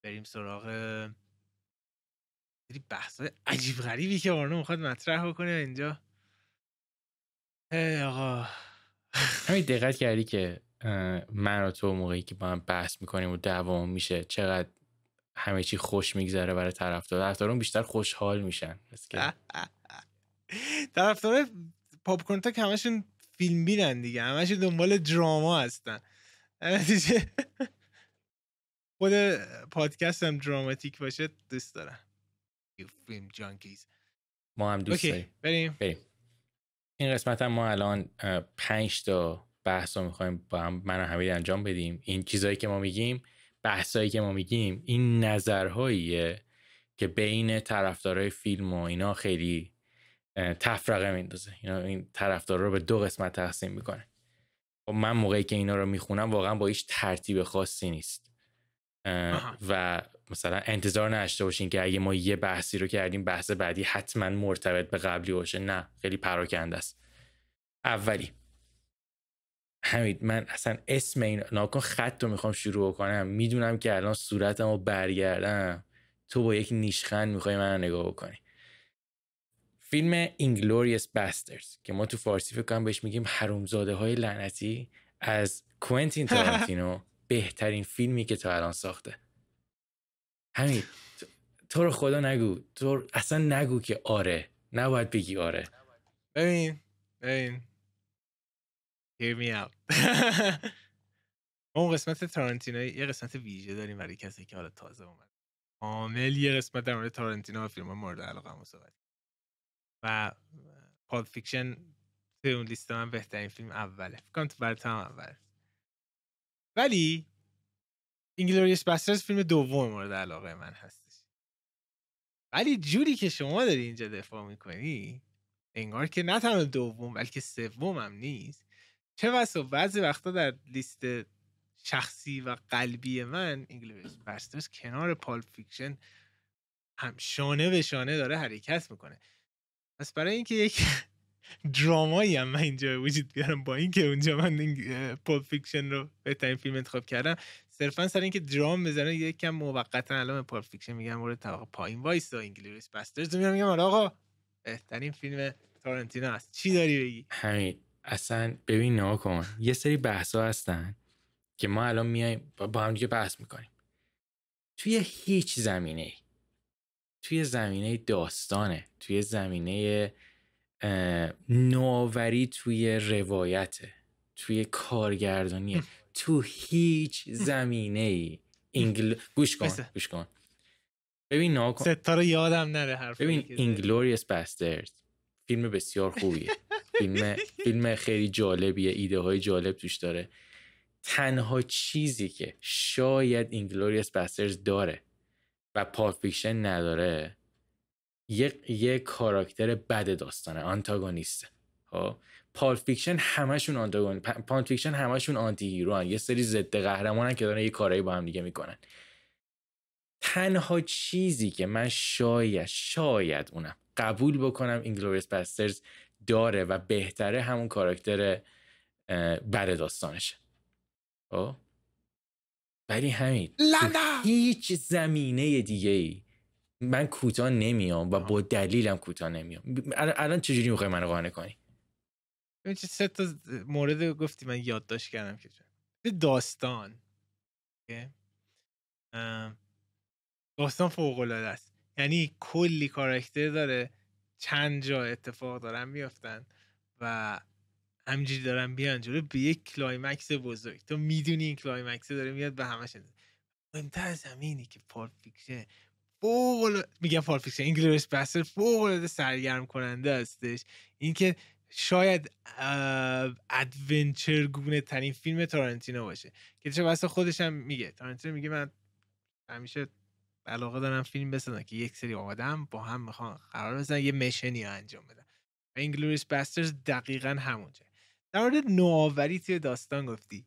بریم سراغ بحث عجیب غریبی که آرنو می‌خواد مطرح بکنه اینجا. آقا. همین دقت کردی که من و تو موقعی که با هم بحث می‌کنیم و دوام میشه چقدر همه چی خوش میگذره برای طرفدار؟ طرفدارون بیشتر خوشحال میشن. طرفدار پاپ کورن که همشون فیلم بینن دیگه. همشون دنبال دراما هستن. خود پادکست هم دراماتیک باشه دوست دارم. فیلم جانکیز ما هم دوست داریم. بریم. بریم. این قسمت هم ما الان پنج تا بحث رو می‌خوایم با هم من حمید انجام بدیم. این چیزهایی که ما میگیم بحثایی که ما میگیم این نظرهاییه که بین طرفدارای فیلم و اینا خیلی تفرقه میندازه. اینا این طرفدارا رو به دو قسمت تقسیم می‌کنه. و من موقعی که اینا رو می‌خونم واقعا با هیچ ترتیب خاصی نیست. و مثلا انتظار نداشته باشین که اگه ما یه بحثی رو کردیم بحث بعدی حتما مرتبط به قبلی باشه. نه خیلی پراکنده است. اولی حمید من اصلا اسم این ناکن خط رو می‌خوام شروع کنم می‌دونم که الان صورتم رو برگردم. تو با یک نیشخند می‌خوای من رو نگاه بکنی. فیلم Inglourious Basterds که ما تو فارسی فکر کنم بهش میگیم حرومزاده های لعنتی از کوینتین تارانتینو بهترین فیلمی که تا الان ساخته. همین تو رو خدا نگو تو اصلا نگو که آره نباید بگی آره. ببین ببین. Hear me out. اون قسمت تارانتینو یه قسمت ویژه داریم برای کسی که حالا تازه اومد. کامل یه قسمت در مورد تارانتینو و فیلم مورد علاقه هم صحبت و Pulp Fiction توی اون لیست من بهترین فیلم اوله. فکرم تو برای هم اول. ولی Inglourious Basterds فیلم دوم مورد علاقه من هستش. ولی جوری که شما داری اینجا دفاع می‌کنی انگار که نه تنها دوم بلکه سوم هم نیست. چه بسا بعضی وقتا در لیست شخصی و قلبی من Inglourious Basterds کنار Pulp Fiction هم شانه به شانه داره حرکت می‌کنه. پس برای اینکه یک درامایی هم من اینجا وجود بیارم با اینکه اونجا من این Pulp Fiction رو بهترین فیلم انتخاب کردم صرفا سر اینکه درام بزنه یکم موقتا الان Pulp Fiction میگم مورد طبقه پایین وایسه Inglourious Basterds میگم میگم آره آقا بهترین فیلم تارنتینو است چی داری بگی؟ همین اصلا ببین نگا کن یه سری بحث هستن که ما الان میایم با هم دیگه بحث می‌کنیم. توی هیچ زمینه توی زمینه داستانه توی زمینه نوآوری توی روایته توی کارگردانیه. تو هیچ زمینه ای Ingl... گوش کن گوش کن. ببین نگا کن ستا رو یادم نره حرف ببین Inglourious Basterds فیلم بسیار خوبیه. فیلم فیلم خیلی جالبیه. ایده های جالب توش داره. تنها چیزی که شاید Inglourious Basterds داره و Pulp Fiction نداره یه, یه کاراکتر بد داستانه آنتاگونیسته Pulp Fiction همشون antagon Pulp Fiction همشون anti-hero یه سری ضد قهرمانن که دارن یه کارایی با هم دیگه می‌کنن. تنها چیزی که من شاید شاید اونم قبول بکنم Inglourious Basterds داره و بهتره همون کاراکتر بد داستانشه. خب؟ ولی همین هیچ زمینه دیگه ای من کوتاه نمیام و با دلیلم کوتاه نمیام. الان چجوری می‌خوای منو قانع کنی؟ چه سه تا مورد گفتی من یادداشت کردم که داستان. داستان فوق العاده است. یعنی کلی کاراکتر داره چند جا اتفاق دارن میافتن و همینجوری دارن بیان جلو به یک climax بزرگ. تو می‌دونی این climax داره میاد به همش مهمتر از همینی که Pulp Fiction فوق میگم Pulp Fiction Inglourious Basterds فوق سرگرم کننده هستش. اینکه شاید adventure گونه ترین فیلم تارانتینو باشه. که چه واسه خودش هم میگه. تارانتینو میگه من همیشه علاقه دارن فیلم بسازن که یک سری آدم با هم می‌خوان قرار بزنن یه mission ی انجام بدن. و Inglourious Basterds دقیقا همونجا در مورد نوآوری توی داستان گفتی.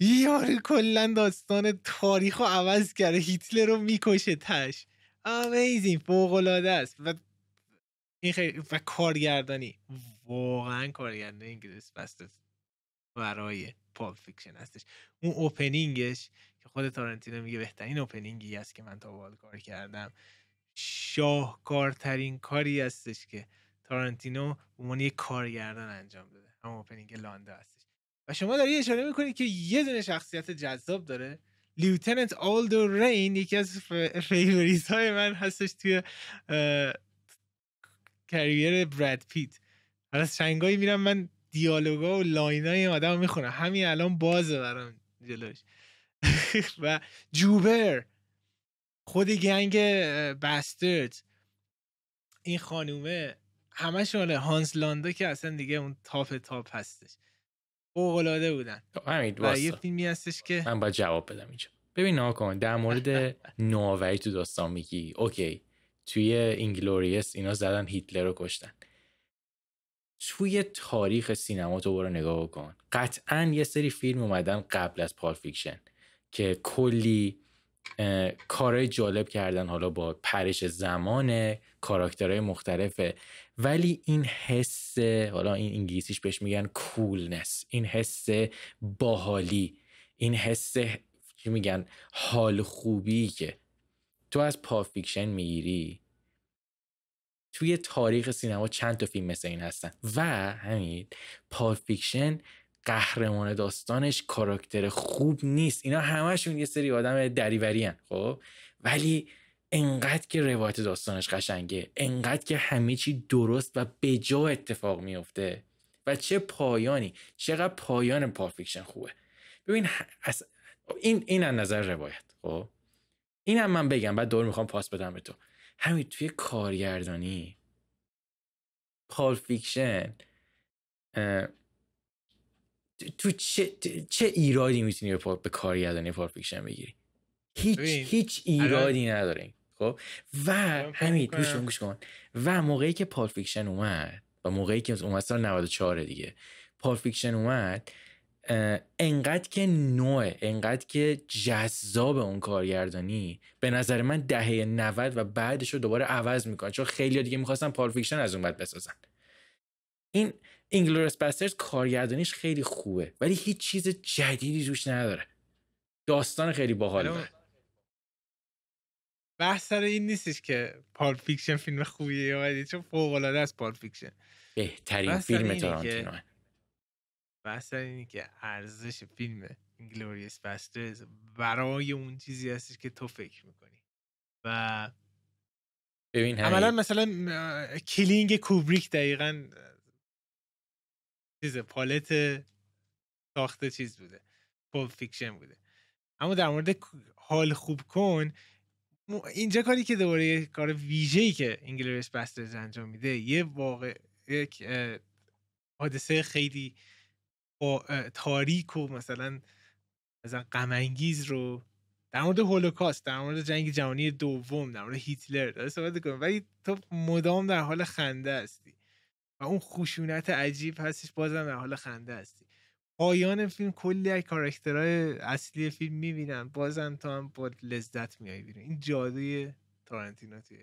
یارو کلا داستان تاریخ رو عوض کرده هیتلر رو می‌کشه تهش. amazing فوق العاده است. و این خیلی و کارگردانی. واقعا کارگردانی Inglourious Basterds ورای Pulp Fiction هستش. اون opening ش که خود تارنتینو میگه بهترین opening ی است که من تا حال کار کردم. شاهکارترین کاری هستش که تارنتینو عنوان یک کارگردان انجام داده. هم opening لاندا هستش. و شما داری اشاره می‌کنید که یه دونه شخصیت جذاب داره. lieutenant آلدو رین یکی از favorite های من هستش توی career براد پیت. از چنگایی میرم من دیالوگا و line ای آدم می‌خونم. همین الان بازه برام جلوش. و Jew Bear خود gang Basterds این خانومه همش مال هانس لاندا که اصلا دیگه اون top top هستش. فوق‌العاده بودن. همین و یه فیلمی هستش که من باید جواب بدم اینجا. ببین ناکن در مورد نوآوری تو داستان میگی. اوکی توی Inglourious اینا زدن هیتلر رو کشتن. توی تاریخ سینما تو برو نگاه کن. قطعا یه سری فیلم اومدن قبل از Pulp Fiction که کلی کارهای جالب کردن. حالا با پرش زمان کاراکترهای مختلفه. ولی این حس حالا این انگلیسیش بهش میگن coolness این حس باحالی این حس چی میگن حال خوبی که تو از Pulp Fiction می‌گیری. توی تاریخ سینما چند تا فیلم مثل این هستن. و همین Pulp Fiction قهرمان داستانش کاراکتر خوب نیست. اینا همشون یه سری آدم دریوری هن. خب؟ ولی انقدر که روایت داستانش قشنگه انقدر که همه چی درست و بجا اتفاق میفته و چه پایانی چقدر پایان Pulp Fiction خوبه. ببین این این از نظر روایت خب؟ این هم من بگم بعد دور می‌خوام پاس بدم به تو. همین توی کارگردانی Pulp Fiction تو چه, چه ایرادی می‌تونی به, به کارگردانی Pulp Fiction بگیری؟ هیچ هیچ ایرادی نداره خب؟ و همین گوش کن و موقعی که Pulp Fiction اومد و موقعی که اومد سال 94 دیگه Pulp Fiction اومد انقدر که نوع انقدر که جذاب اون کارگردانی به نظر من دهه 90 و بعدش رو دوباره عوض می‌کنه. چون خیلی دیگه می‌خواستن Pulp Fiction از اون بعد بسازن. این Inglourious Basterds کارگردانیش خیلی خوبه ولی هیچ چیز جدیدی روش نداره. داستان خیلی باحاله بحث سر این نیستش که Pulp Fiction فیلم خوبیه یا چون فوق العاده است Pulp Fiction. بهترین فیلم تارانتینو بحث اینه که ارزش فیلم Inglourious Basterds برای اون چیزی هستش که تو فکر می‌کنی. و ببین عملا مثلا کلینگ کوبریک دقیقا چیز پالت ساخت چیز بوده پول فیکشن بوده. اما در مورد حال خوب کن اینجا کاری که دوباره یه کار ویژه‌ای که انگلیس بسترز انجام میده یه واقع یک حادثه خیلی با تاریک و مثلا مثلا غم رو در مورد هولوکاست در مورد جنگ جهانی دوم در مورد هیتلر داره صحبت کنیم ولی تو مدام در حال خنده هستی و اون خشونت عجیب هستش بازم در حال خنده هستی. پایان فیلم کلی از کاراکترهای اصلی فیلم می‌بینن بازم تو هم با لذت میای بیرون. این جادوی تارنتینو توی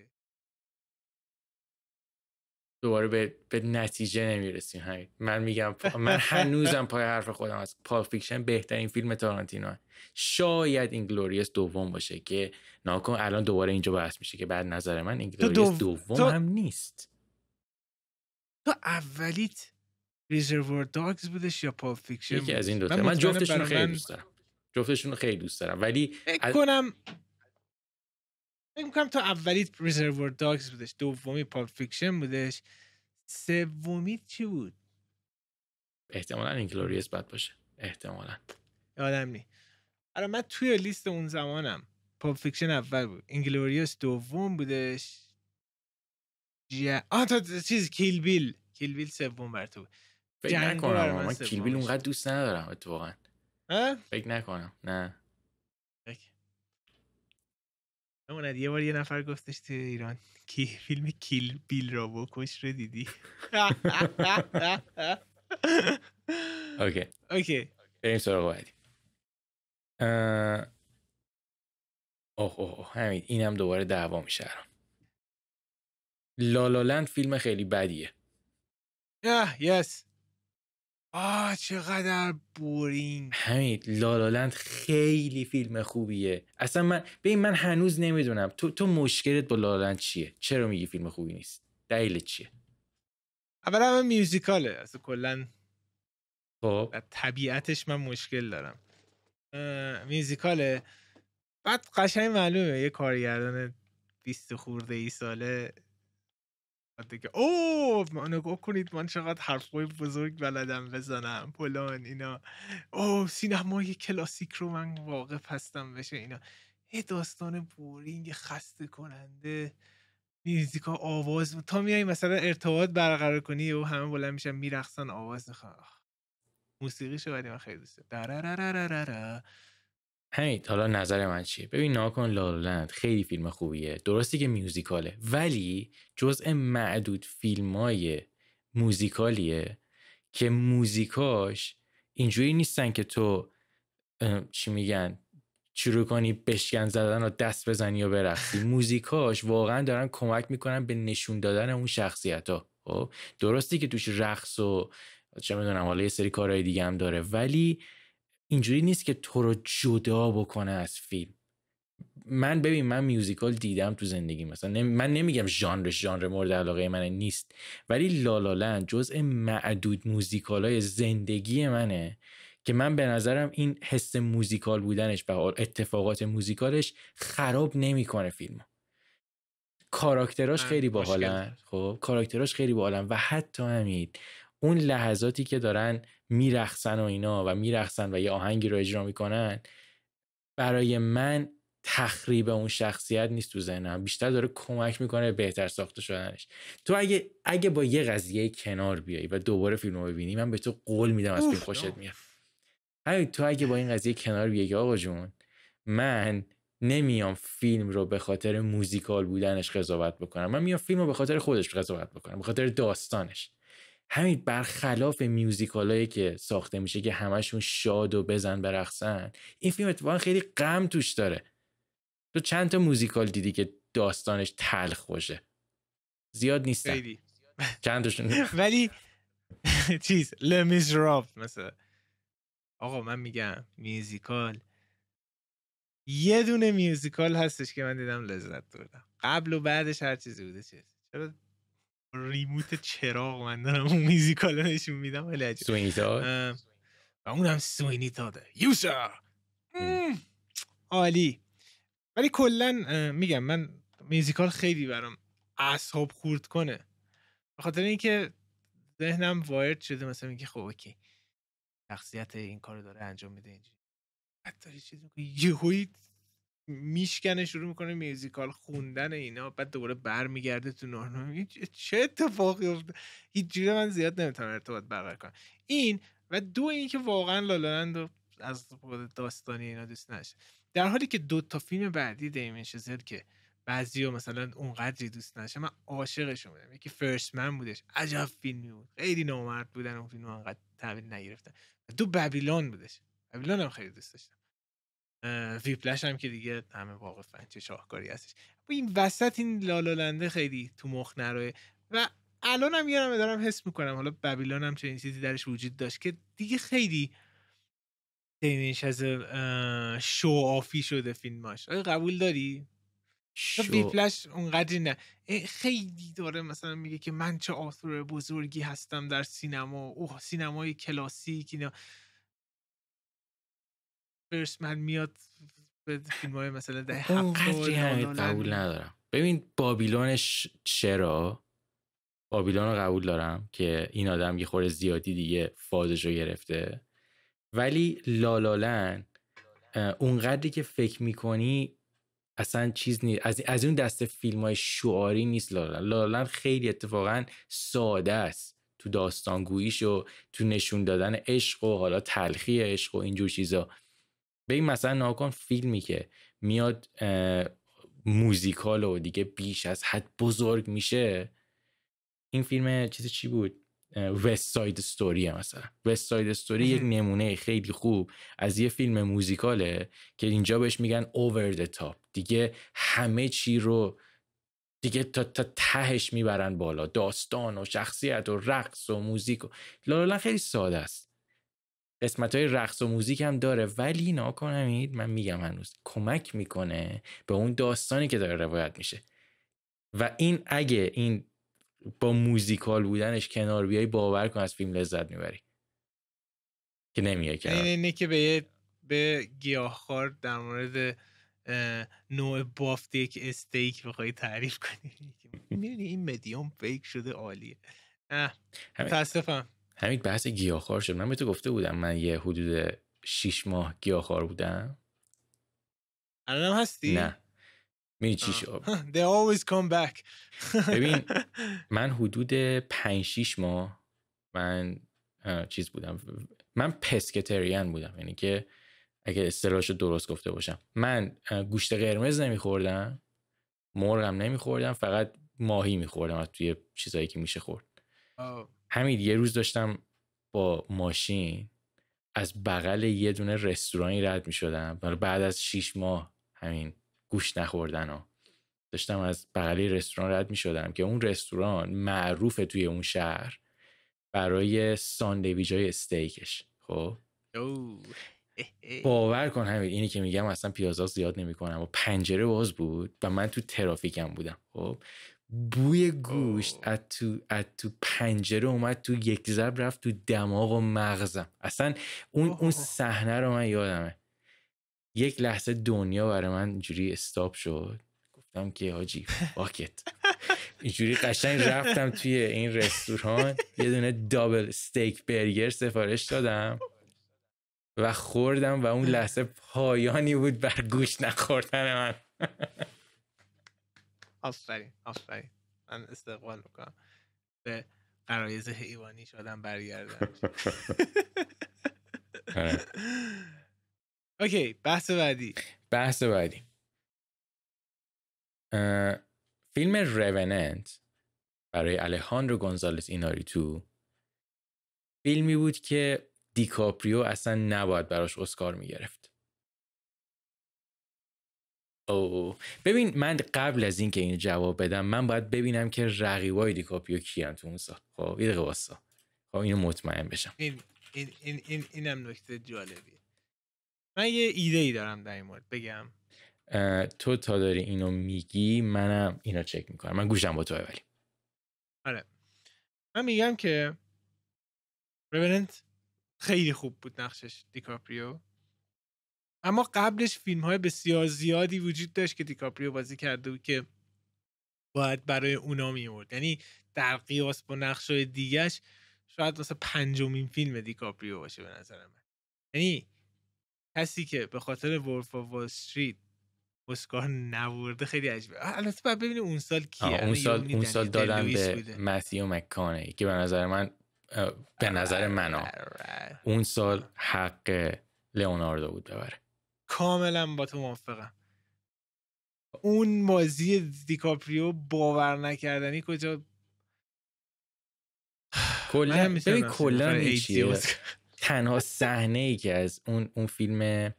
دوباره به, به نتیجه نمی‌رسیم همین من میگم من هنوزم پای حرف خودم از Pulp Fiction بهترین فیلم تارانتینو شاید Inglourious دوم باشه که ناکن الان دوباره اینجا بحث میشه که بعد نظر من Inglourious دوم هم نیست. تو اولیت Reservoir Dogs بودش یا Pulp Fiction یکی از این دوتا. من, من جفتشون خیلی دوست دارم. جفتشون خیلی دوست دارم. ولی فکر کنم فکر می‌کنم تو اولی Reservoir Dogs بودش. دومی Pulp Fiction بودش. سومی چی بود؟ احتمالا Inglourious Basterds باشه. احتمالا. یادم نی آره من توی لیست اون زمانم Pulp Fiction اول بود. Inglourious دوم بودش. جا... آه تا چیز Kill Bill Kill Bill سوم بر تو فکر نکنم من Kill Bill اونقدر دوست ندارم اتفاقا فکر نکنم نه همون یه بار یه نفر گفتش تو ایران کی فیلم Kill Bill را بکش رو دیدی Okay okay بریم سراغ بعدی اوه اوه همین اینم دوباره دعوا میشه La La Land فیلم خیلی بدیه Yes آه چقدر boring. همین La La Land خیلی فیلم خوبیه. اصلا من ببین من هنوز نمی‌دونم. تو تو مشکلت با La La Land چیه؟ چرا میگی فیلم خوبی نیست؟ دلیل چیه؟ اولا من میوزیکاله. اصلا کلا خب. طبیعتش من مشکل دارم. میوزیکاله. بعد قشنگ معلومه یه کارگردان 20 خورده ای ساله دیگه اوه نگاه کنید من چقدر حرفای بزرگ بلدم بزنم فلان اینا. اوه سینمای کلاسیک رو من واقف هستم بشه اینا. یه داستان بورینگ خسته کننده میوزیکا آواز. تا میای مثلا ارتباط برقرار کنی و همه بلند میشن میرقصن آواز می‌خوان. موسیقی شو من خیلی دوست همین حالا نظر من چیه؟ ببین ناکن لالند خیلی فیلم خوبیه. درستی که میوزیکاله ولی جزء معدود فیلم های موزیکالیه که موزیکاش اینجوری نیستن که تو چی میگن شروع کنی بشکن زدن و دست بزنی و برقصی موزیکاش واقعا دارن کمک می‌کنن به نشون دادن اون شخصیت ها خب؟ درستی که توش رقص و چه می‌دونم حالا یه سری کارهای دیگه هم داره ولی اینجوری نیست که تو رو جدا بکنه از فیلم. من ببین من میوزیکال دیدم تو زندگی. مثلا من نمیگم ژانرش ژانر مورد علاقه من نیست. ولی لالالند جزء معدود موزیکال های زندگی منه که من به نظرم این حس موزیکال بودنش و اتفاقات موزیکالش خراب نمی‌کنه فیلم کاراکتراش خیلی باحالن. خب کاراکتراش خیلی باحالن. و حتی همین اون لحظاتی که دارن میرخصن و اینا و میرخصن و یه آهنگی رو اجرا می‌کنن برای من تخریب اون شخصیت نیست تو ذهنم. بیشتر داره کمک می‌کنه بهتر ساخته شدنش. تو اگه اگه با یه قضیه کنار بیای و دوباره فیلم رو ببینی من به تو قول میدم از فیلم خوشت میاد. همین تو اگه با این قضیه کنار بیای آقا جون من نمیام فیلم رو به خاطر موزیکال بودنش قضاوت بکنم. من میام فیلم رو به خاطر خودش قضاوت بکنم به خاطر داستانش. همین برخلاف میوزیکالایی که ساخته میشه که همشون شاد و بزن برقصن این فیلم اتفاقا خیلی غم توش داره. تو چند تا موزیکال دیدی که داستانش تلخ باشه؟ زیاد نیستن خیلی. چندشون ولی چیز لمیزراب مثلا. آقا من میگم میوزیکال. یه دونه میوزیکال هستش که من دیدم لذت بردم. قبل و بعدش هر چیزی بوده. چیز چرا ریموت چراغ من دارم اون میزیکال نشون میدم ولی عجب سوینی و اونم سوینی داده یوسا عالی. ولی کلا میگم من میزیکال خیلی برام اصحاب خورد کنه. به خاطر اینکه ذهنم وارد شده مثلا میگه خب اوکی. شخصیت این کارو داره انجام میده اینجوری. بعد داری چیز یهویی میشکنه شروع می‌کنه میوزیکال خوندن اینا بعد دوباره برمیگرده تو نورنو چه اتفاقی افتاد؟ هیچ جوری من زیاد نمی‌تونم ارتباط برقرار کنم. این و دو اینکه واقعا لالالند از داستانی اینا دوست نشه در حالی که دو تا فیلم بعدی دیمین شزل که بعضی مثلا اونقدری دوست نشه من عاشقشون بودم یکی فرست من بودش. عجب فیلمی بود. خیلی نامرد بودن اون فیلم انقدر تحویل نگرفتن. دو بابیلون بودش. بابیلون هم خیلی دوست داشتم. ویپلش هم که دیگه همه واقفا چه شاهکاری هستش. این وسط این لالالنده خیلی تو مخ نروه و الان هم یه دارم حس می‌کنم. حالا بابیلون هم چنین چیزی درش وجود داشت که دیگه خیلی دیمینش از شو آفی شده فیلماش. آیا قبول داری؟ شو... ویپلش اونقدری نه. خیلی داره مثلا میگه که من چه آثور بزرگی هستم در سینما. اوه سینمای کلاسیک اینا. من میاد به فیلم های مثلا ده قبول ندارم. ببین بابیلونش چرا؟ بابیلون رو قبول دارم که این آدم یه خورده زیادی دیگه فازش رو گرفته. ولی لالالن اونقدری که فکر می‌کنی اصلا چیز نیست از, از اون دست فیلم های شعاری نیست لالالن لالالن خیلی اتفاقا ساده است تو داستانگوییش و تو نشون دادن عشق و حالا تلخی عشق و اینجور چیزا. به این مثلا ناکن فیلمی که میاد موزیکال و دیگه بیش از حد بزرگ میشه. این فیلم چیز چی بود؟ West Side Story مثلا. West Side Story یک نمونه خیلی خوب از یه فیلم موزیکاله که اینجا بهش میگن over the top دیگه همه چی رو دیگه تا, تا تهش می‌برن بالا. داستان و شخصیت و رقص و موزیک و La La خیلی ساده است. قسمت های رقص و موزیک هم داره. ولی ناکنمید من میگم هنوز کمک می‌کنه به اون داستانی که داره روایت میشه. و این اگه این با موزیکال بودنش کنار بیای باور کن از فیلم لذت می‌بری. که نمیه کنار. اینه که به به گیاهخوار در مورد نوع بافت یک استیک بخوای تعریف کنی. می‌دونی این مدیوم فیک شده عالیه. متاسفم. همین بحث گیاهخوار شد. من به تو گفته بودم من یه حدود 6 ماه گیاهخوار بودم. الان هستی؟ نه. می‌دونی چی شد؟ They always come back. ببین من حدود 5 6 ماه من چیز بودم. من پسکتریان بودم. یعنی که اگه اصطلاحش درست گفته باشم. من گوشت قرمز نمیخوردم. مرغم نمیخوردم. فقط ماهی میخوردم از توی چیزایی که میشه خورد. همین یه روز داشتم با ماشین از بغل یه دونه رستورانی رد می شدم بعد از شیش ماه همین گوشت نخوردن ها داشتم از بغلی رستوران رد می شدم که اون رستوران معروف توی اون شهر برای ساندویج های استیکش خب؟ باور کن همین اینی که میگم اصلا پیازا زیاد نمی‌کنم و پنجره باز بود و من تو ترافیکم بودم خب؟ بوی گوشت از تو, از تو پنجره اومد تو یک زب رفت تو دماغ و مغزم. اصلا اون اون صحنه رو من یادمه. یک لحظه دنیا برای من اینجوری استاپ شد. گفتم که حاجی باکت اینجوری قشنگ رفتم توی این رستوران یه دونه دابل استیک برگر سفارش دادم و خوردم و اون لحظه پایانی بود بر گوش نخوردن من. آفرین آفرین. من استقبال می‌کنم. به قرایز حیوانی شدم برگردم. اوکی بحث بعدی. بحث بعدی. فیلم روننت برای الهاندرو گونزالس ایناری تو فیلمی بود که دیکاپریو اصلا نباید براش اسکار می‌گرفت. او ببین من قبل از اینکه اینو جواب بدم من باید ببینم که رقیبای دیکاپریو کیان تو اون سال. خب یه دقیقه واسا خب اینو مطمئن بشم. این این این این اینم نکته جالبیه. من یه ایده ای دارم در این مورد بگم. تو تا داری اینو میگی منم اینو چک می‌کنم. من گوشم با تو ولی. آره. من میگم که روننت خیلی خوب بود نقشش دیکاپریو. اما قبلش فیلم های بسیار زیادی وجود داشت که دیکاپریو بازی کرده بود که باید برای اونا می‌برد یعنی در قیاس با نقش های دیگهش شاید واسه پنجمین فیلم دیکاپریو باشه به نظر من. یعنی کسی که به خاطر Wolf of Wall Street اسکار نبرده خیلی عجیبه. البته باید ببینیم اون سال کیه. اون سال اون سال دادن به متیو مک‌کانهی که به نظر من به نظر من اون سال حق لئوناردو بود ببره. کاملا با تو موافقم. اون بازی دیکاپریو باور نکردنی کجا؟ کلا ببین کلا تنها صحنه ای که از اون اون فیلم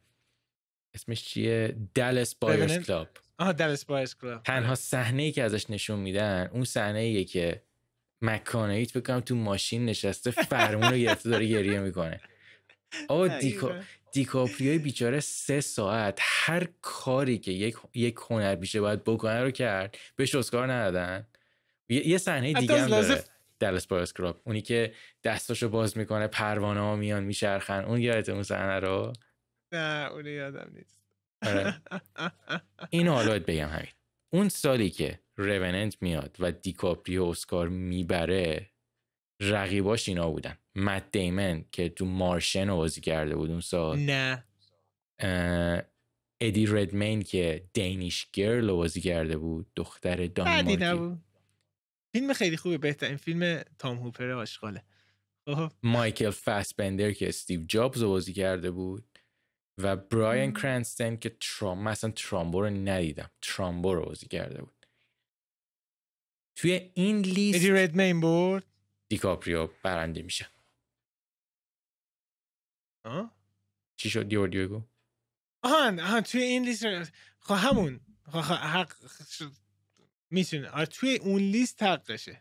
اسمش چیه؟ Dallas Buyers Club آها Dallas Buyers Club تنها صحنه ای که ازش نشون میدن اون صحنه ایه که مکانیت بکنم تو ماشین نشسته فرمون رو گرفته داره گریه می‌کنه. آقا دیکا... دیکاپریوی بیچاره سه ساعت هر کاری که یک یک هنر بیشه باید بکنه رو کرد بهش اسکار ندادن. یه صحنه دیگه هم داره. دلس بایرز کلاب اونی که دستاشو باز می‌کنه پروانه ها میان میچرخن. اون یادت اون صحنه رو؟ نه اون یادم نیست. آره. اینو حالا بگم همین. اون سالی که روننت میاد و دیکاپریو اسکار می‌بره رقیباش اینا بودن. مت دیمن که تو مارشن بازی کرده بود اون سال. نه. ادی ردمین که دینیش گرل بازی کرده بود. دختر دانمارکی نبود. فیلم خیلی خوبه بهترین فیلم تام هوپر آشغاله. خب. مایکل فاسبندر که استیو جابز بازی کرده بود و برایان کرنستن که ترام مثلا ترامبو رو ندیدم. ترامبو رو بازی کرده بود. توی این لیست ادی ردمین برد دیکاپریو برنده میشه. آه؟ چی شد؟ دیور دیوگو آهان آهان توی این لیست خب همون. خب حق می‌تونه. آره توی اون لیست حقشه.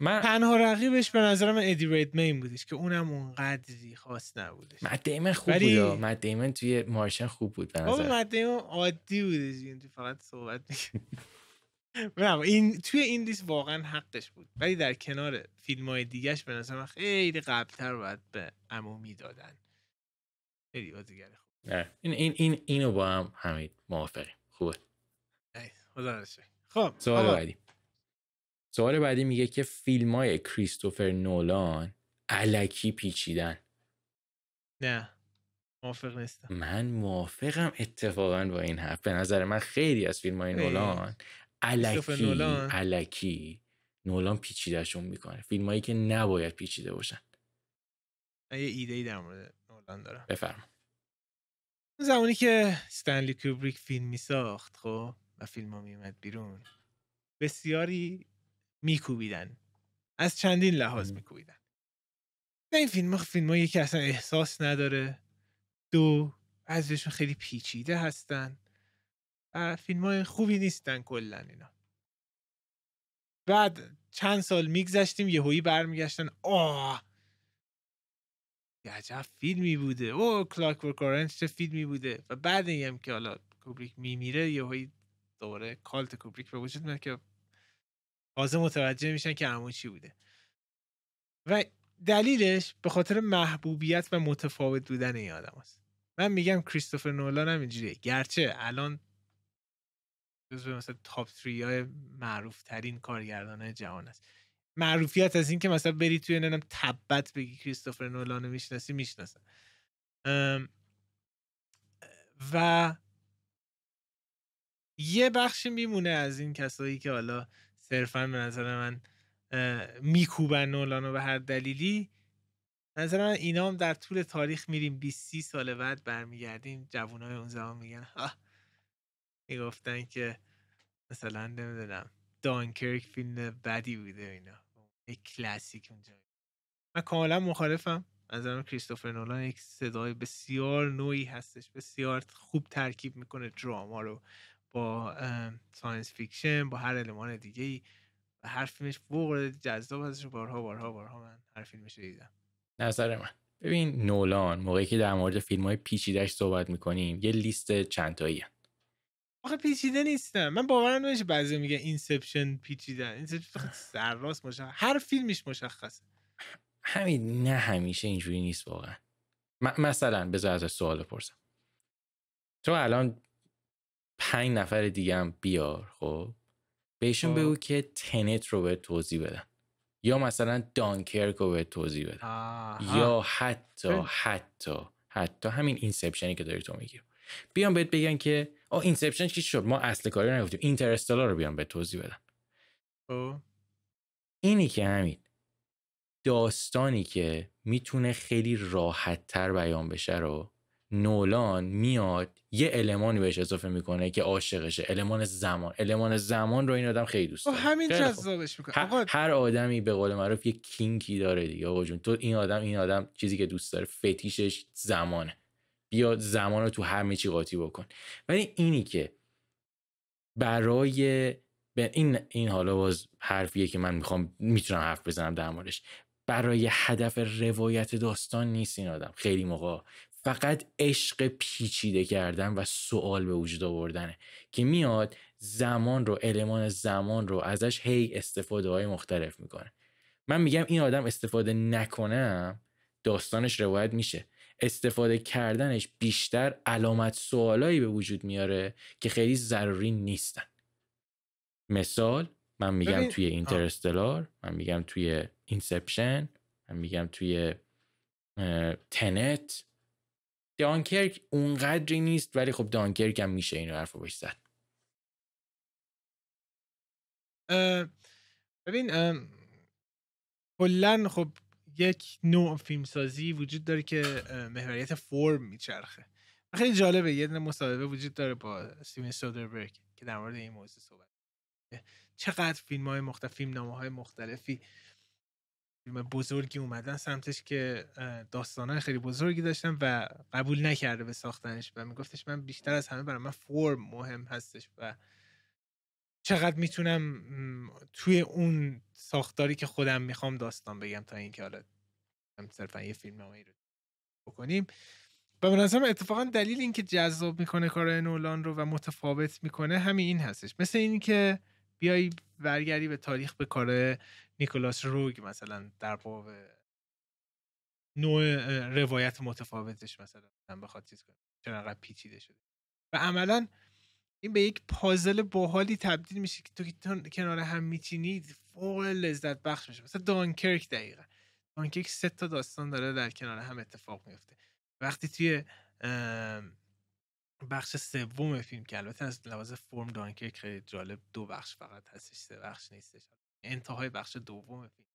من تنها رقیبش به نظر من ادی ریدمین بودش که اونم اونقدری خاص نبودش. مت دیمن خوب ولی- بود مت دیمن توی مارشن خوب بود به نظر. مدیمون عادی بودش این تو فقط صحبت می‌کنه نه این توی این لیست واقعا حقش بود. ولی در کنار فیلم های دیگهش به نظر من خیلی قبلتر باید به امو می‌دادن. خیلی بازیگر خوب. این این این اینو با هم همین موافقیم. خوبه. خدا. خب سوال بعدی. سوال بعدی میگه که فیلم های کریستوفر نولان علکی پیچیدن. نه موافق نیستم. من موافقم اتفاقا با این حرف. به نظر من خیلی از فیلم های ای. نولان علکی نولان. علکی. نولان پیچیدهشون می‌کنه. فیلم هایی که نباید پیچیده باشن. من یه ایده ای در مورد نولان دارم. بفرما. اون زمانی که استنلی کوبریک فیلم می ساخت خب و فیلم ها می اومد بیرون بسیاری میکوبیدن. از چندین لحاظ. میکوبیدن. این فیلم ها فیلم هایی که اصلا احساس نداره. دو بعضیشون خیلی پیچیده هستن. فیلم های خوبی نیستن کلا اینا. بعد چند سال میگذشتیم یهویی برمیگشتن. آه! یه عجب فیلمی بوده. او کلاک ورک اورنج چه فیلمی بوده. و بعد این هم که حالا کوبریک میمیره یهویی دوباره کالت کوبریک به وجود میاد که تازه متوجه میشن که عمو چی بوده. و دلیلش به خاطر محبوبیت و متفاوت بودن این آدم هست. من میگم کریستوفر نولان هم اینجوریه. گرچه الان جزو مثلا تاپ 3 های معروف ترین کارگردان جهان است. معروفیت از این که مثلا بری توی نمی‌دونم تبت بگی کریستوفر نولان رو می‌شناسی می‌شناسن و یه بخشی میمونه از این کسایی که حالا صرفا به نظر من میکوبن نولان رو به هر دلیلی نظر من اینا هم در طول تاریخ میریم 20 30 سال بعد برمیگردیم جوانای اون زمان میگن می‌گفتن که مثلا نمی‌دونم دانکرک فیلم بدی بوده اینا. یک کلاسیک اونجا. من کاملا مخالفم. از کریستوفر نولان یک صدای بسیار نویی هستش. بسیار خوب ترکیب می‌کنه drama رو با science fiction با هر المان دیگه ای و هر فیلمش فوق العاده جذاب هستش. بارها بارها بارها من هر فیلمش رو دیدم. نظر من. ببین نولان موقعی که در مورد فیلم های پیچیدهش صحبت می‌کنیم یه لیست چندتایی آخه پیچیده نیستن. من باورم نمیشه بعضی میگه Inception پیچیدن. Inception خیلی سرراست مشخص هر فیلمش مشخصه. همین نه همیشه اینجوری نیست واقعا. م- مثلا بذار ازش سوال بپرسم. تو الان پنج نفر دیگه هم بیار خب؟ بهشون خب. بگو که Tenet رو بهت توضیح بدن. یا مثلا Dunkirk رو بهت توضیح بدن. یا حتی خیلی. حتی حتی همین Inception ی که داری تو میگی. بیان بهت بگن که آ Inception چی شد؟ ما اصل کاری رو نگفتیم. Interstellar رو بیان بهت توضیح بدن خب. اینی که همین داستانی که می‌تونه خیلی راحت تر بیان بشه رو نولان میاد یه المانی بهش اضافه می‌کنه که عاشقشه. المان زمان. المان زمان رو این آدم خیلی دوست داره. همین. جذابش می‌کنه. آقا هر آدمی به قول معروف یه کینکی داره دیگه. آقا جون تو این آدم این آدم چیزی که دوست داره فتیشش زمانه. بیا زمان رو تو همه چی قاطی بکن. ولی اینی که برای به این این حالا باز حرفیه که من می‌خوام می‌تونم حرف بزنم در موردش. برای هدف روایت داستان نیست این آدم. خیلی موقع فقط عشق پیچیده کردن و سوال به وجود آوردنه که میاد زمان رو المان زمان رو ازش هی استفاده های مختلف می‌کنه. من میگم این آدم استفاده نکنم داستانش روایت میشه. استفاده کردنش بیشتر علامت سوالایی به وجود میاره که خیلی ضروری نیستن. مثال من میگم ببین- توی Interstellar من میگم توی Inception من میگم توی Tenet. Dunkirk اونقدری نیست ولی خب Dunkirk هم میشه این حرف رو بهش زد. ببین کلا خب یک نوع فیلمسازی وجود داره که محوریت فرم میچرخه. خیلی جالبه یه دونه مصاحبه وجود داره با استیون سودربرگ که در مورد این موضوع صحبت چقدر فیلم های مختلف فیلم نامه های مختلفی فیلم بزرگی اومدن سمتش که داستانهای خیلی بزرگی داشتن و قبول نکرده به ساختنش و میگفتش من بیشتر از همه برای من فرم مهم هستش و چقدر می‌تونم توی اون ساختاری که خودم می‌خوام داستان بگم تا اینکه حالا صرفا یه فیلم رو بکنیم. و به نظرم اتفاقا دلیل اینکه جذاب می‌کنه کار نولان رو و متفاوت می‌کنه همین این هستش. مثل این که بیای برگردی به تاریخ به کار نیکولاس روگ مثلا در باب نوع روایت متفاوتش مثلا بخواد چیز کنه چرا پیچیده شده. و عملا این به یک پازل باحالی تبدیل میشه که تو کنار هم میچینید فوق لذت بخش میشه. مثلا Dunkirk دقیقا. Dunkirk سه تا داستان داره در کنار هم اتفاق میفته وقتی توی بخش سوم فیلم که البته از لحاظ فرم Dunkirk خیلی جالب دو بخش فقط هستش سه بخش نیستش. انتهای بخش دوم فیلم.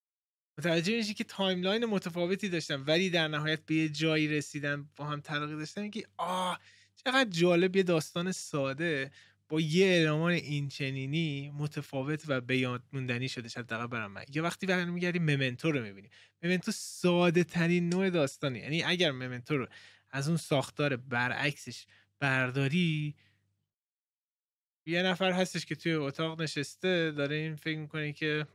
متوجه میشی که timeline متفاوتی داشتن ولی در نهایت به یه جایی رسیدن با هم تلاقی داشتن که آه چقدر جالب یه داستان ساده با یه المان اینچنینی متفاوت و بیاد موندنی شده شد دقیقا برام. من یه وقتی برمیگردی ممنتو رو می‌بینی. ممنتو ساده ترین نوع داستانی یعنی اگر ممنتو رو از اون ساختار برعکسش برداری یه نفر هستش که توی اتاق نشسته داره این فکر می‌کنه که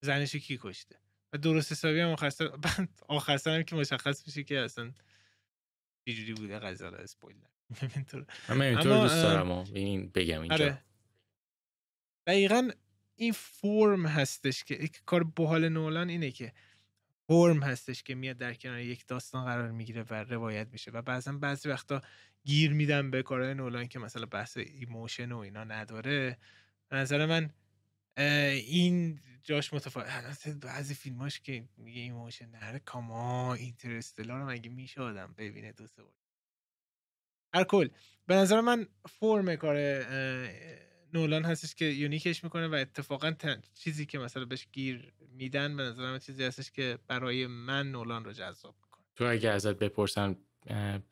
زنش کی کشته؟ و درست حسابی هم آخر آخر هم که مشخص میشه که اصلا چجوری بوده قضیه رو spoil من اینطور دوست دارم این بگم اینجا. آره. دقیقا این فرم هستش که کار باحال نولان اینه که فرم هستش که میاد در کنار یک داستان قرار می‌گیره و روایت میشه و بعضا بعضی وقتا گیر میدن به کارهای نولان که مثلا بحث emotion و اینا نداره. به نظر من این جاش متفاوت بعضی فیلماش که میگه emotion نداره come on Interstellar مگه میشه آدم ببینه دو سه هر کل. به نظر من فرم کار نولان هستش که unique ش می‌کنه و اتفاقا چیزی که مثلا بهش گیر میدن به نظر من چیزی هستش که برای من نولان رو جذاب می‌کنه. تو اگه ازت بپرسن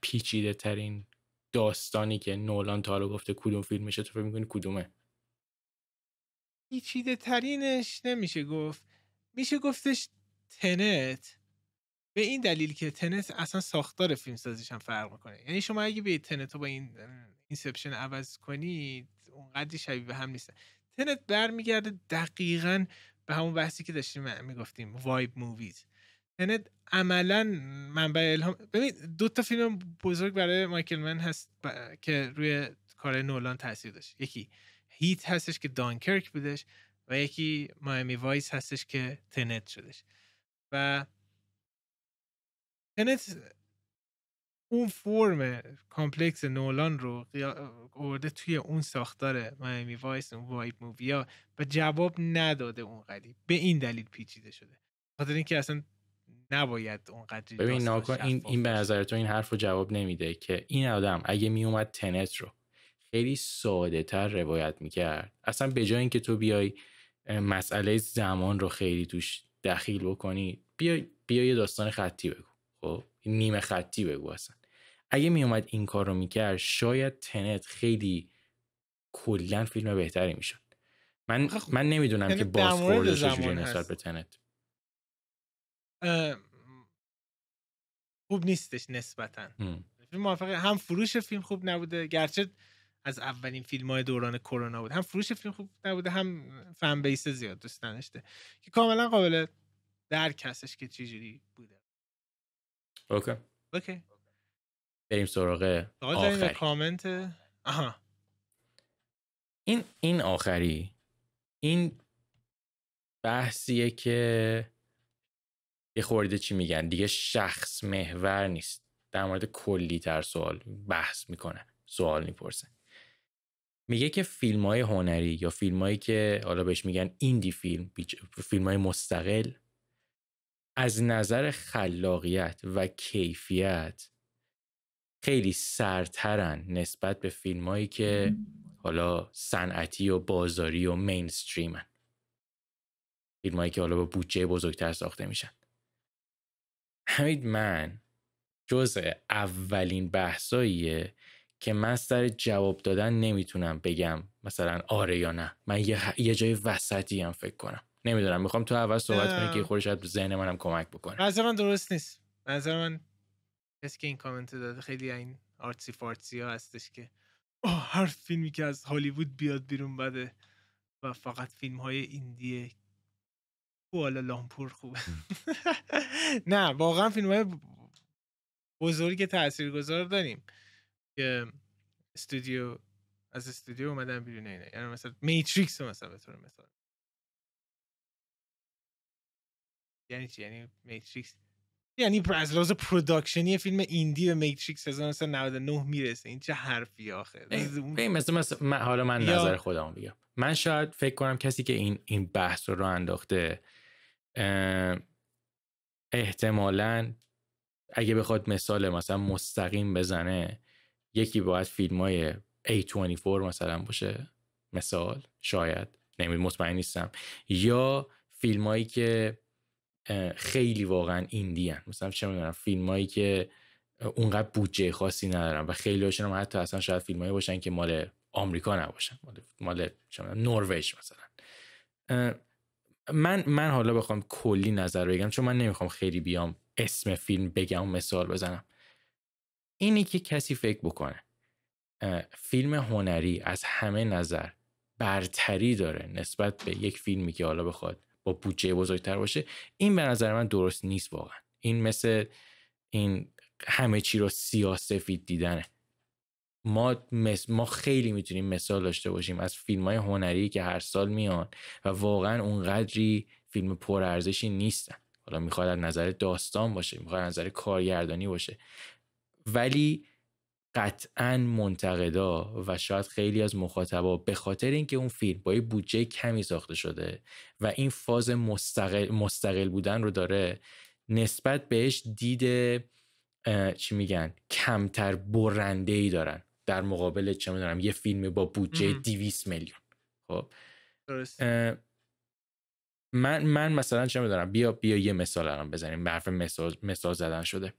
پیچیده ترین داستانی که نولان تا حالا گفته کدوم فیلمشه تو فکر می‌کنی کدومه؟ پیچیده ترینش نمیشه گفت. میشه گفتش Tenet. به این دلیل که Tenet اصلا ساختار فیلم سازیش هم فرق می‌کنه. یعنی شما اگه به Tenet رو با این Inception عوض کنید اونقدری شبیه به هم نیست. Tenet برمیگرده دقیقا به همون بحثی که داشتیم می‌گفتیم vibe movies. Tenet عملا منبع الهام. ببین دو تا فیلم بزرگ برای مایکل من هست که روی کار نولان تاثیر داشت. یکی Heat هستش که Dunkirk بودش و یکی Miami Vice هستش که Tenet شدش. و Tenet اون فرم complex نولان رو آورده توی اون ساختار Miami Vice اون vibe movie ا و جواب نداده اون قدی به این دلیل پیچیده شده. خاطر اینکه اصلا نباید اون قدری ببین ناکن این این به نظر تو این حرف رو جواب نمیده که این آدم اگه میومد تنت رو خیلی ساده تر روایت می‌کرد. اصلا به جای اینکه تو بیای مسئله زمان رو خیلی توش دخیل بکنی بیا بیا یه داستان خطی بگو. خب؟ نیمه خطی بگو اصلا. اگه میومد این کار رو می‌کرد شاید تنت خیلی کلا فیلم بهتری می‌شد. من من نمی‌دونم که بازخورد چجوری نسبت به تنت. خوب نیستش نسبتا. موافقه. هم فروش فیلم خوب نبوده. گرچه از اولین فیلم های دوران کرونا بود. هم فروش فیلم خوب نبوده هم fan base زیاد دوست نداشته. که کاملا قابل درک هستش که چجوری بوده. okay. okay. بریم سراغ آخری. کامنت. آها. این این آخری این بحثیه که یه خورده چی میگن؟ دیگه شخص محور نیست. در مورد کلی تر سوال بحث می‌کنه. سوال می‌پرسه. میگه که فیلم های هنری یا فیلم هایی که حالا بهش میگن ایندی فیلم فیلم های مستقل از نظر خلاقیت و کیفیت خیلی سرترن نسبت به فیلم هایی که حالا صنعتی و بازاری و مینستریمن فیلم هایی که حالا با بودجه بزرگتر ساخته میشن. همین من جزء اولین بحثاییه که من سر جواب دادن نمی‌تونم بگم مثلا آره یا نه. من یه, یه جای وسطی هم فکر کنم. نمی‌دونم می‌خوام تو اول صحبت کنی که خودش به ذهن منم کمک بکنه. نظر من درست نیست. نظر من کسی که این کامنت داده خیلی این آرتسی فارتسی ها هستش که آه هر فیلمی که از هالیوود بیاد بیرون بده و فقط فیلم های indie ه. کوالا لامپور خوبه. نه واقعا فیلم های بزرگ تاثیرگذار داریم. که استودیو از استودیو اومدن بیرون اینه یعنی مثلا Matrix مثلا به طور مثال. یعنی چی؟ یعنی Matrix؟ یعنی از لحاظ production ی فیلم indie به Matrix 1999 می‌رسه. این چه حرفی آخه؟ این مثل, مثل حالا من نظر خودم بگم. من شاید فکر کنم کسی که این این بحث رو رو انداخته احتمالا اگه بخواد مثال مثلا مستقیم بزنه یکی باید فیلم های A24 مثلا باشه. مثال شاید. نمید مطمئن نیستم. یا فیلم هایی که خیلی واقعا ایندی هن. مثلا چه می‌دونم فیلم هایی که اونقدر بودجه خاصی ندارن و خیلی هاشون حتی اصلا شاید فیلم هایی باشن که مال آمریکا نباشن. مال, مال نروژ مثلا. من من حالا بخوام کلی نظر بگم چون من نمی‌خوام خیلی بیام اسم فیلم بگم و مثال بزنم. اینی که کسی فکر بکنه. فیلم هنری از همه نظر برتری داره نسبت به یک فیلمی که حالا بخواد با بودجه بزرگتر باشه. این به نظر من درست نیست واقعا. این مثل این همه چی رو سیاسفید دیدنه. ما, ما خیلی می‌تونیم مثال داشته باشیم از فیلم های هنری که هر سال میان و واقعا اونقدری فیلم پرارزشی نیستن. حالا می‌خواد از نظر داستان باشه می‌خواد از نظر کارگردانی باشه. ولی قطعا منتقدا و شاید خیلی از مخاطبا به خاطر اینکه اون فیلم با یه بودجه کمی ساخته شده و این فاز مستقل, مستقل بودن رو داره نسبت بهش دید چی میگن؟ کمتر برنده ای دارن. در مقابل چه می‌دونم یه فیلم با بودجه 200 میلیون. خب؟ من من مثلا چه می‌دونم بیا بیا یه مثال الان بزنیم. حرف مثال مثال زدن شده.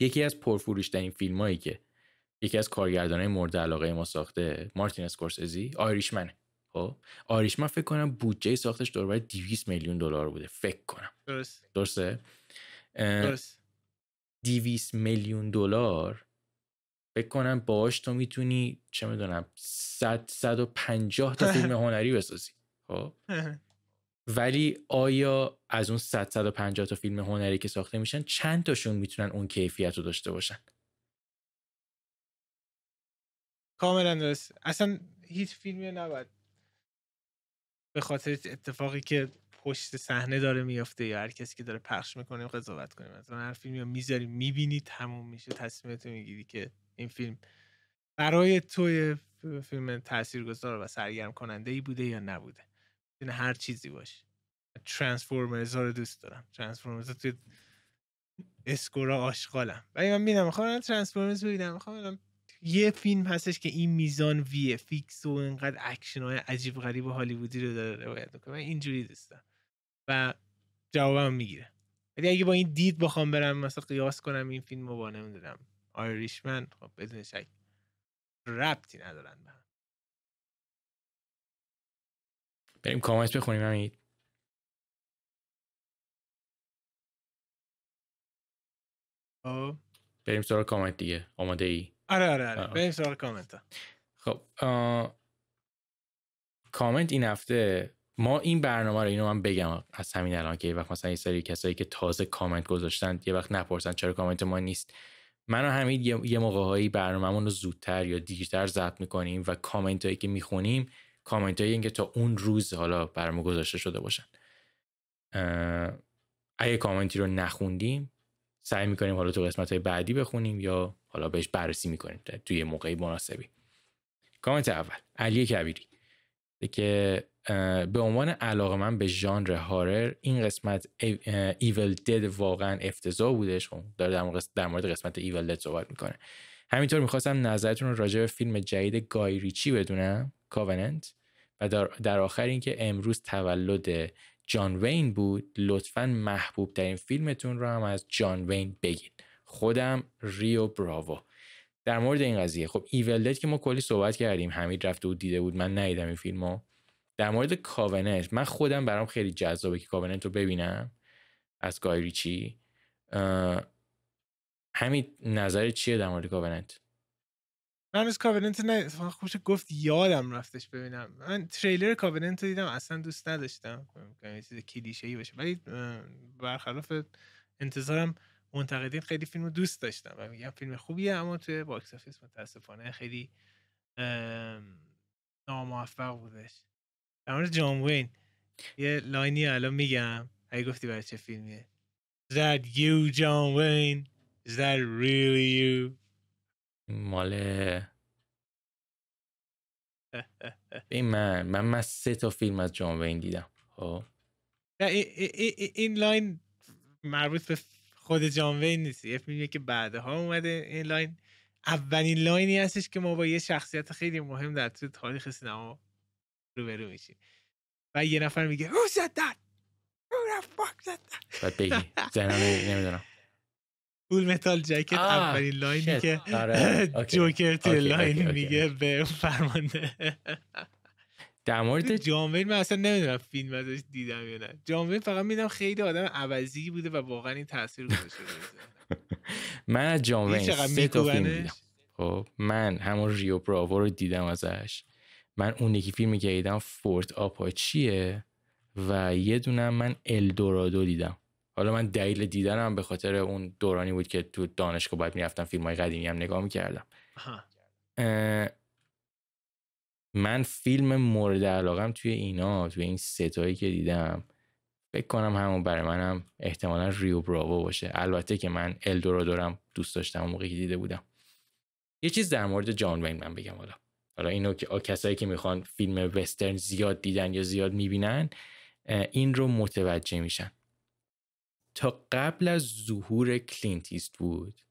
یکی از پرفروشترین فیلم هایی که یکی از کارگردانای مورد علاقه ما ساخته مارتین اسکورسزی آیریشمنه. خب؟ آیریشمن فکر کنم بودجه ساختش دور 200 میلیون دلار بوده. فکر کنم. درست. درسته؟ درست. 200 میلیون دلار؟ فکر کنم باش تو می‌تونی چه می‌دونم 100 150 تا فیلم هنری بسازی. خب؟ ولی آیا از اون 100 150 تا فیلم هنری که ساخته میشن چند تاشون می‌تونن اون کیفیت رو داشته باشن؟ کاملا درست. اصلا هیچ فیلمی نباید به خاطر اتفاقی که پشت صحنه داره میافته یا هر کسی که داره پخش می‌کنه قضاوت کنیم. مثلا هر فیلمی رو می‌ذاری می‌بینی تموم میشه تصمیمتو می‌گیری که این فیلم برای توی فیلم تاثیرگذار و سرگرم کننده ای بوده یا نبوده. می‌تونه هر چیزی باشه Transformers رو دوست دارم. Transformers توی score ا آشغاله. ولی من میدم می‌خوام Transformers ببینم. می‌خوام یه فیلم هستش که این میزان VFX و اینقدر اکشن های عجیب غریب و هالیوودی رو داره روایت می‌کنه. من اینجوری دوستم و جوابم می‌گیره. ولی اگه با این دید بخوام برم مثلا قیاس کنم این فیلم رو با نمی‌دونم آیریشمن خب بدون شک ربطی ندارن بریم کامنت بخونیم همین خب. بریم سراغ کامنت دیگه آماده ای آره آره. آره بریم سراغ کامنت ها خب کامنت این هفته ما این برنامه رو اینو من بگم از همین الان که یه وقت مثلا یه سری کسایی که تازه کامنت گذاشتن یه وقت نپرسن چرا کامنت ما نیست. من و همین یه, موقع هایی برنامه‌مون رو زودتر یا دیرتر ضبط می‌کنیم و کامنت هایی که می‌خونیم کامنت هایی که تا اون روز حالا برنامه گذاشته شده باشن. اگه کامنتی رو نخوندیم سعی می‌کنیم حالا تو قسمت های بعدی بخونیم یا حالا بهش بررسی می‌کنیم توی موقعی مناسبی. کامنت اول علی کبیری. که به عنوان علاقه من به ژانر هارر این قسمت ایول دد واقعا افتضاح بودش خب داره در مورد قسمت ایول دد صحبت می‌کنه. همینطور می‌خواستم نظرتون رو راجع به فیلم جدید گای ریچی بدونم. کاوننت و در, آخر اینکه امروز تولد جان وین بود لطفا محبوب ترین فیلمتون رو هم از جان وین بگین. خودم ریو براوو. در مورد این قضیه خب ایول که ما کلی صحبت کردیم. حمید رفته و دیده بود. من ندیدم این فیلمو. در مورد کاونت من خودم برام خیلی جذابه که کاونت رو ببینم. از گایریچی همین نظر چیه در مورد کاوننت من از کاوننت نه خوش گفت یادم رفتش ببینم. من تریلر کاوننت رو دیدم اصلا دوست نداشتم. یه چیز کلیشه ای باشه. ولی برخلاف انتظارم منتقدین خیلی فیلم رو دوست داشتن و میگم فیلم خوبیه اما توی box office متاسفانه خیلی ناموفق بودش. در مورد جان وین یه line ی الان میگم. اگه گفتی برای چه فیلمیه؟ Is that you, John Wayne? Is that really you? مال این من من من سه تا فیلم از جان وین دیدم خب. این line مربوط به خود جان وین نیست. یه فیلمی که بعدها اومده. این line اولین line ی هستش که ما با یه شخصیت خیلی مهم در طول تاریخ سینما روبرو میشیم. و یه نفر میگه Who said that? Who the fuck said that? باید بگی. نمی‌دونم. Full Metal Jacket اولین line ی که آره. جوکر توی line میگه به فرمانده. در مورد جامعه من اصلا نمی‌دونم فیلم ازش دیدم یا نه. جامعه فقط می‌دونم خیلی آدم عوضی بوده و واقعا این تاثیر گذاشته من از جامعه سه تا فیلم دیدم. خب من همون ریو براوو رو دیدم ازش. من اون یکی فیلمی که دیدم فورت آپاچیه و یه دونم من الدورادو دیدم. حالا من دلیل دیدنم به خاطر اون دورانی بود که تو دانشگاه باید می‌رفتم فیلم های قدیمی هم نگاه می‌کردم. من فیلم مورد علاقم توی اینا توی این ستایی که دیدم فکر کنم همون برای منم احتمالا Rio Bravo باشه. البته که من El Dorado رم دوست داشتم موقعی که دیده بودم. یه چیز در مورد جان وین من بگم حالا. حالا اینو که کسایی که می‌خوان فیلم وسترن زیاد دیدن یا زیاد می‌بینن این رو متوجه میشن. تا قبل از ظهور کلینت ایستوود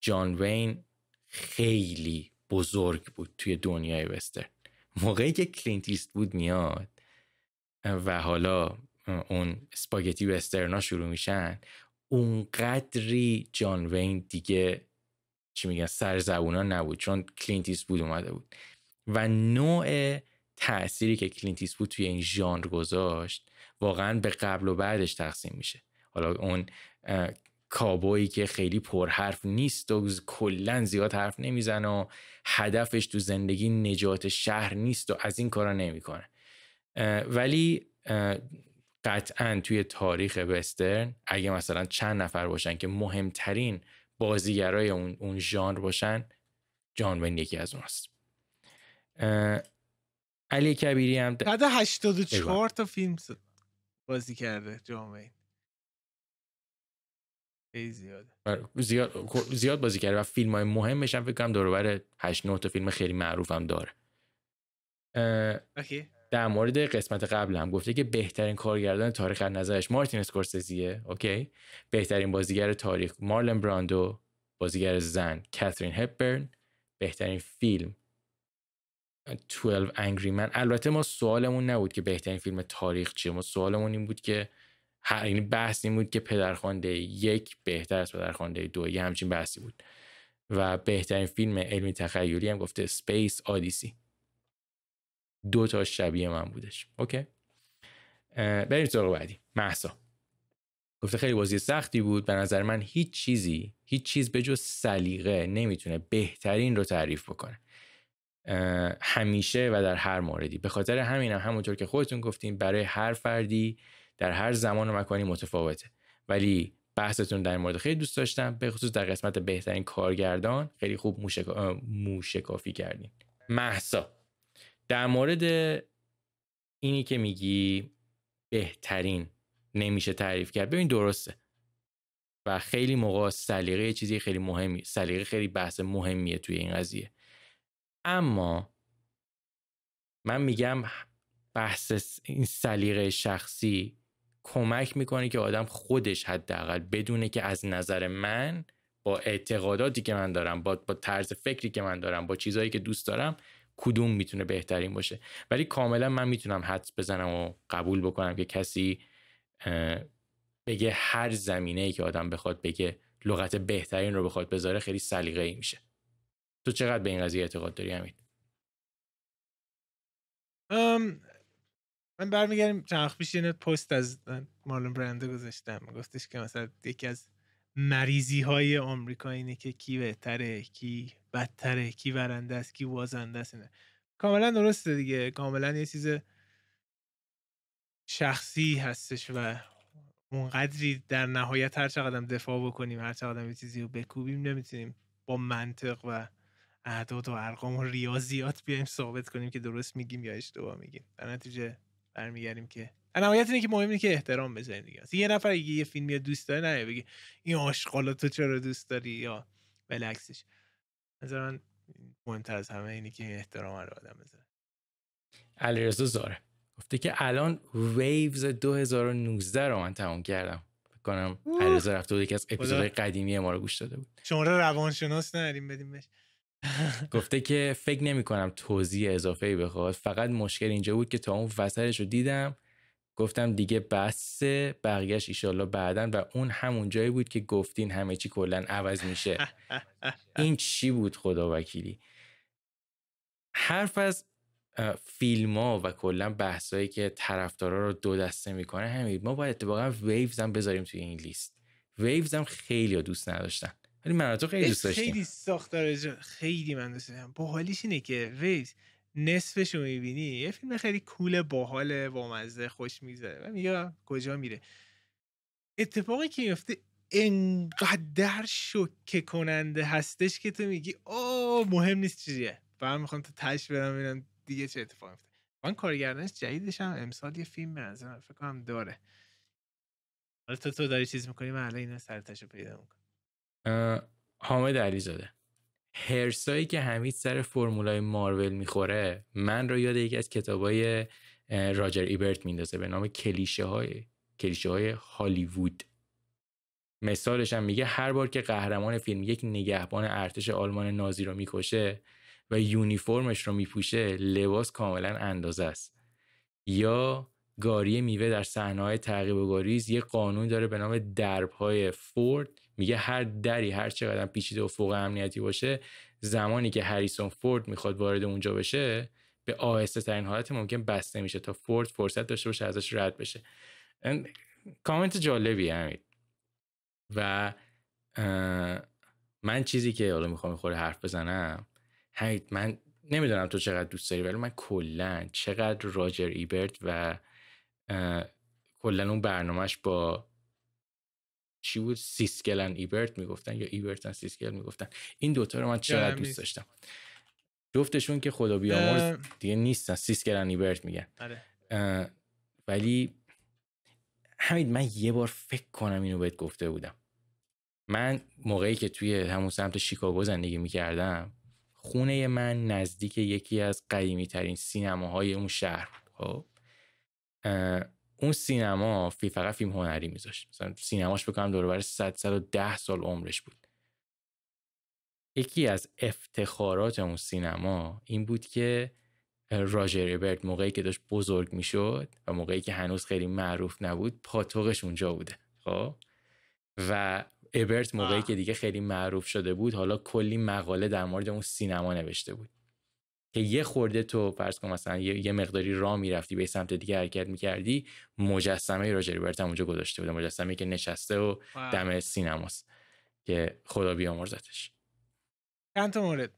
جان وین خیلی بزرگ بود توی دنیای وسترن. موقعی که کلینت ایستوود میاد و حالا اون spaghetti western ا شروع میشن اونقدری جان وین دیگه چی میگن سرزبونا نبود چون کلینت ایستوود اومده بود. و نوع تأثیری که کلینت ایستوود توی این ژانر گذاشت واقعا به قبل و بعدش تقسیم میشه. حالا اون کابویی که خیلی پرحرف نیست و کلا زیاد حرف نمی‌زنه و هدفش تو زندگی نجات شهر نیست و از این کارا نمی‌کنه. ولی قطعا توی تاریخ وسترن اگه مثلا چند نفر باشن که مهمترین بازیگرای اون اون ژانر باشن جان وین یکی از اوناست علی کبیری هم بعد 84 تا فیلم بازی کرده جان وین زیاد آره، زیاد زیاد بازی کرده و فیلم های مهمش هم فکر کنم دور بر 8 9 تا فیلم خیلی معروف هم داره. در مورد قسمت قبل هم گفته که بهترین کارگردان تاریخ از نظرش مارتین اسکورسزیه اوکی؟ بهترین بازیگر تاریخ مارلن براندو بازیگر زن کاترین هپبرن بهترین فیلم 12 Angry Men. البته ما سوالمون نبود که بهترین فیلم تاریخ چیه ما سوالمون این بود که یعنی بحث این بود که پدرخوانده یک بهتر از پدرخوانده دو یه همچین بحثی بود. و بهترین فیلم علمی تخیلی هم گفته Space Odyssey دو تا شبیه من بودش. okay؟ بریم سراغ بعدی. مهسا گفته خیلی بازی سختی بود. به نظر من هیچ چیزی هیچ چیز به جز سلیقه نمی‌تونه بهترین رو تعریف بکنه. همیشه و در هر موردی. به خاطر همینم هم همونطور که خودتون گفتیم برای هر فردی در هر زمان و مکانی متفاوته. ولی بحثتون در مورد خیلی دوست داشتم. به خصوص در قسمت بهترین کارگردان خیلی خوب موشکا... موشکافی کردین. محسا در مورد اینی که میگی بهترین نمیشه تعریف کرد. ببین درسته. و خیلی موقع سلیقه چیزی خیلی مهمی سلیقه خیلی بحث مهمیه توی این قضیه. اما من میگم بحث این سلیقه شخصی کمک می‌کنه که آدم خودش حداقل بدونه که از نظر من با اعتقاداتی که من دارم با, با طرز فکری که من دارم با چیزهایی که دوست دارم کدوم می‌تونه بهترین باشه. ولی کاملا من می‌تونم حدس بزنم و قبول بکنم که کسی بگه هر زمینه ای که آدم بخواد بگه لغت بهترین رو بخواد بذاره خیلی سلیقه ای میشه. تو چقدر به این قضیه اعتقاد داری همین من برمیگردیم چند پیش یه پست از مارلون برنده گذاشتم. گفتش که مثلا یکی از مریضی های آمریکا اینه که کی بهتره کی بدتره کی برنده است کی وازنده است کاملا درسته دیگه. کاملا یه چیز شخصی هستش و اونقدری در نهایت هر چقدر دفاع بکنیم هر چقدر یه چیزی رو بکوبیم نمی‌تونیم با منطق و اعداد و ارقام و ریاضیات بیایم ثابت کنیم که درست میگیم یا اشتباه میگیم. در نتیجه برمیگردیم که نهایت اینه که مهم اینه که احترام بذاریم دیگه. یه نفر اگه یه فیلمی دوست داره نه بگی این آشغالا تو چرا دوست داری یا بلکسش مثلا مهمتر از همه اینه که احترام رو آدم بذاره. علیرضا زاره گفته که الان ویوز 2019 رو من تمام کردم. کنم علیرضا رفته بود یکی از اپیزودهای قدیمی ما رو گوش داده بود. شماره روانشناس نداریم بدیم بهش. گفته که فکر نمی کنم توضیح اضافه ای بخواد. فقط مشکل اینجا بود که تا اون وسطش رو دیدم گفتم دیگه بسه بقیهش ایشالله بعدا و اون همون جایی بود که گفتین همه چی کلا عوض میشه. این چی بود خدا وکیلی؟ حرف از فیلم ها و کلا بحثایی که طرفدارا رو دو دسته می‌کنه همین ما باید اتفاقا Waves هم بذاریم توی این لیست. Waves هم خیلی دوست نداشتن. ولی من تو خیلی دوست داشتم. خیلی ساختار خیلی من دوست داشتم. باحالیش اینه که Waves نصفش رو می‌بینی. یه فیلم خیلی cool باحال مزه خوش میگذره. و میگه کجا میره؟ اتفاقی که میفته انقدر شوکه کننده هستش که تو میگی او مهم نیست چیزیه فهم می‌خوام تا تهش برم ببینم دیگه چه اتفاقی میفته من کارگردانش جدیدش هم امسال یه فیلم به فکر کنم داره. حالا تو تو داری چیز می‌کنی؟ من الان اینو سرتش پیدا می‌کنم. حامد علیزاده. هرسایی که حمید سر فرمولای مارول می‌خوره من رو یاد یکی از کتابای راجر ایبرت میندازه به نام کلیشه های کلیشه های هالیوود. مثالش هم میگه هر بار که قهرمان فیلم یک نگهبان ارتش آلمان نازی رو می‌کشه و یونیفرمش رو میپوشه لباس کاملا اندازه است. یا گاری میوه در صحنه های تعقیب و گاریز یه قانون داره به نام درب های فورد میگه هر دری هر چقدر پیچیده و فوق امنیتی باشه زمانی که هریسون فورد می‌خواد وارد اونجا بشه به آهسته ترین حالت ممکن بسته میشه تا فورد فرصت داشته باشه ازش رد بشه. کامنت جالبی همین و من چیزی که حالا می‌خوام خوره حرف بزنم همین من نمی‌دونم تو چقدر دوست داری ولی من کلا چقدر راجر ایبرت و کلا اون برنامهش با چی بود؟ Siskel and Ebert می‌گفتن یا Ebert and Siskel می‌گفتن. این دوتا رو من چقدر دوست داشتم. جفتشون که خدا بیامرز دیگه نیستن. Siskel and Ebert میگن. آره. ولی همین من یه بار فکر کنم اینو بهت گفته بودم. من موقعی که توی همون سمت شیکاگو زندگی می‌کردم خونه من نزدیک یکی از قدیمی ترین سینماهای اون شهر خب؟ اون سینما فی فقط فیلم هنری میذاشت. مثلا سینماش بکنم دور بر 100 110 سال عمرش بود. یکی از افتخارات اون سینما این بود که راجر ایبرت موقعی که داشت بزرگ می‌شد و موقعی که هنوز خیلی معروف نبود پاتوقش اونجا بوده. خب؟ و ابرت موقعی که دیگه خیلی معروف شده بود حالا کلی مقاله در مورد اون سینما نوشته بود. که یه خورده تو فرض کن مثلا یه, مقداری راه می‌رفتی به سمت دیگه حرکت می‌کردی مجسمه راجر برت هم اونجا گذاشته بود مجسمه که نشسته و دم سینماست که خدا بیامرزتش. چند تا مورد؟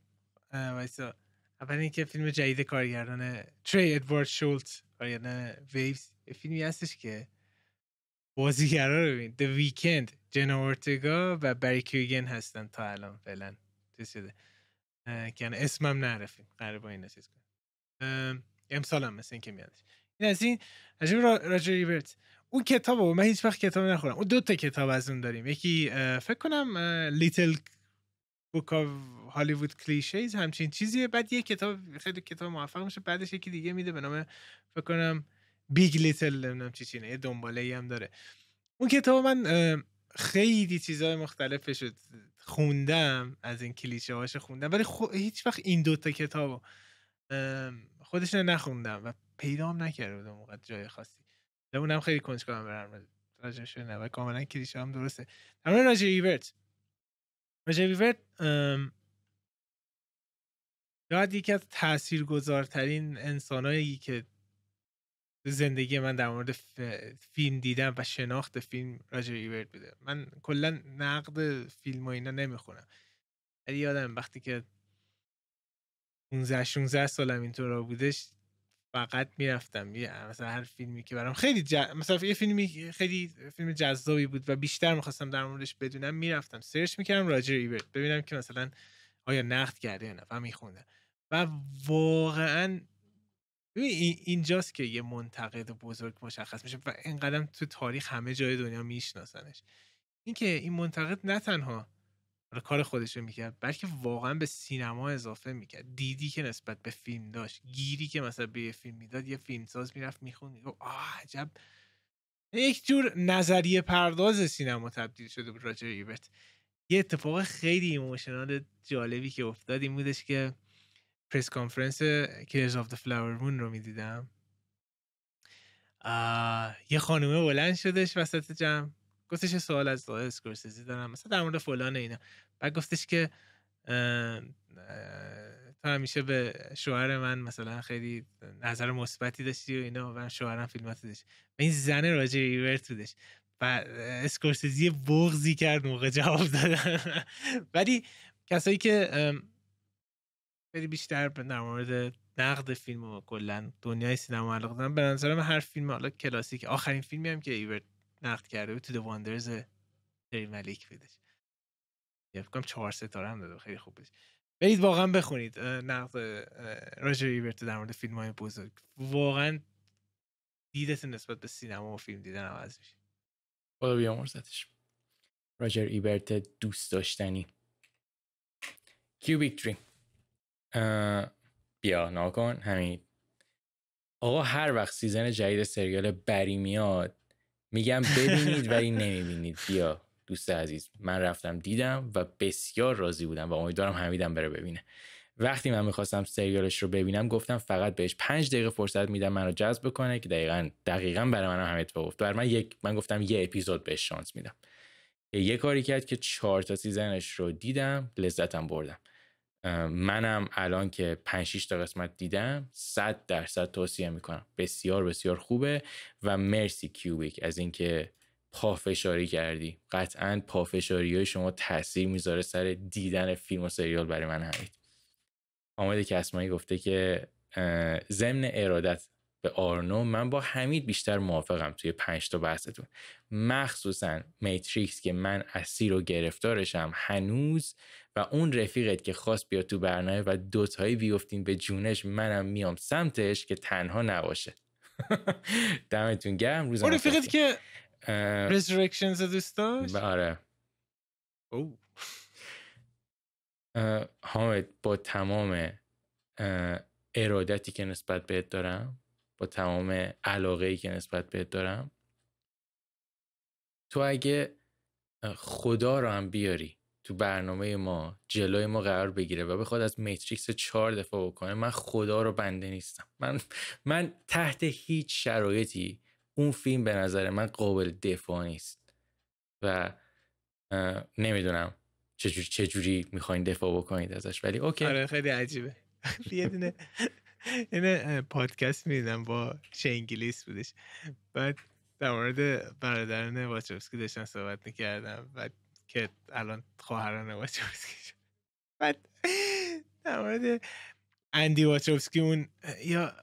وایسا. اول اینکه فیلم جدید کارگردان تری ادوارد شولت کارگردان ویوز فیلمی هستش که بازیگرا رو ببین. The Weeknd جنا اورتگا و بری کیوگن هستن تا الان فعلا. شده. که یعنی اسمم نعرفیم قرار با این چیز کنیم امسال هم مثل این که میادش. این از این عجب راجر ریبرت اون کتاب من هیچ وقت کتاب نخورم اون دو تا کتاب از اون داریم. یکی فکر کنم لیتل بوک آف هالیوود کلیشیز همچین چیزیه. بعد یه کتاب خیلی کتاب موفق میشه. بعدش یکی دیگه میده به نام فکر کنم Big Little نمی‌دونم چی China یه دنباله ای هم داره. اون کتاب من خیلی چیزهای مختلف شد خوندم از این کلیشه هاش خوندم. ولی خو... هیچ وقت این دوتا کتاب خودش نخوندم و پیدا هم نکرده بودم موقع جای خاصی. اونم خیلی کنجکاوم برم راجعش نه و کاملا کلیشه هم درسته. در مورد راجر ایبرت. راجر ایبرت شاید یکی از تاثیرگذارترین انسانایی که زندگی من در مورد فیلم دیدم و شناخت فیلم راجر ایبرت بوده. من کلا نقد فیلم و اینا نمی‌خونم. ولی یادم وقتی که 15 16 سالم اینطور بودش فقط می‌رفتم. مثلا هر فیلمی که برام خیلی ج... مثلا یه فیلمی خیلی فیلم جذابی بود و بیشتر می‌خواستم در موردش بدونم می‌رفتم. سرچ می‌کردم راجر ایبرت. ببینم که مثلا آیا نقد کرده یا نه و میخونده. و واقعا اینجاست که یه منتقد بزرگ مشخص میشه و اینقدر تو تاریخ همه جای دنیا میشناسنش. اینکه این منتقد نه تنها کار خودش رو می‌کرد بلکه واقعا به سینما اضافه می‌کرد. دیدی که نسبت به فیلم داشت. گیری که مثلا به یه فیلم می‌داد یه فیلمساز می‌رفت می‌خوند. می‌گفت آه عجب. یک جور نظریه پرداز سینما تبدیل شده بود راجع ایبرت یه اتفاق خیلی emotional جالبی که افتاد این بودش که press conference Killers of the Flower Moon رو می‌دیدم. یه خانومه بلند شدش وسط جمع. گفتش سوال از اسکورسیزی دارم. مثلا در مورد فلان اینا. بعد گفتش که تو همیشه به شوهر من مثلا خیلی نظر مثبتی داشتی و اینا و شوهرم فیلمات داشت. و این زن راجر ایبرت بودش. و اسکورسیزی بغزی کرد موقع جواب دادن. ولی کسایی که خیلی بیشتر در مورد نقد فیلم و کلا دنیای سینما علاقه دارن به نظر من هر فیلم حالا کلاسیک آخرین فیلمی هم که ایبرت نقد کرده To the Wonder ترنس مالیک بودش. فکر چهار ستاره هم داده خیلی خوب بود. برید واقعا بخونید نقد راجر ایبرت در مورد فیلم های بزرگ. واقعا دیدت نسبت به سینما و فیلم دیدن عوض میشه. خدا بیامرزتش. راجر ایبرت دوست داشتنی. Cubic Dream بیا ناکن همین. آقا هر وقت season جدید سریال Barry میاد میگم ببینید ولی نمی‌بینید. بیا دوست عزیز من رفتم دیدم و بسیار راضی بودم و امیدوارم حمیدم بره ببینه. وقتی من می‌خواستم سریالش رو ببینم گفتم فقط بهش پنج دقیقه فرصت میدم منو جذب کنه که دقیقا دقیقا برای من هم اتفاق افتاد من یک من گفتم یه اپیزود بهش شانس میدم. یه کاری کرد که چهار تا سیزنش رو دیدم لذتم بردم. منم الان که 5 6 تا قسمت دیدم 100 درصد توصیه می‌کنم. بسیار بسیار خوبه و مرسی کیوبیک از اینکه پافشاری کردی. قطعا پافشاری های شما تاثیر می‌ذاره سر دیدن فیلم و سریال برای من همید آمده که اسمایی گفته که ضمن ارادت به آرنو من با حمید بیشتر موافقم توی پنج تا بحثتون. مخصوصا Matrix که من اسیر و گرفتارشم هنوز و اون رفیقت که خواست بیاد تو برنامه و دوتایی بیفتیم به جونش منم میام سمتش که تنها نباشه. دمتون گرم روز اون رفیقت که Resurrections دوست داشت؟ آره. حامد با تمام ارادتی که نسبت بهت دارم با تمام علاقه ای که نسبت بهت دارم. تو اگه خدا رو هم بیاری تو برنامه ما جلوی ما قرار بگیره و بخواد از میتریکس چهار دفاع بکنه من خدا رو بنده نیستم. من من تحت هیچ شرایطی اون فیلم به نظر من قابل دفاع نیست. و نمی‌دونم چجوری چجوری می‌خواین دفاع بکنید ازش ولی اوکی. آره خیلی عجیبه. یه دونه اینه پادکست می‌دیدم با چه انگلیس بودش. بعد در مورد برادران واچوفسکی داشتن صحبت می‌کردم و که الان خواهران واچوفسکی بعد در مورد اندی واچوفسکی اون یا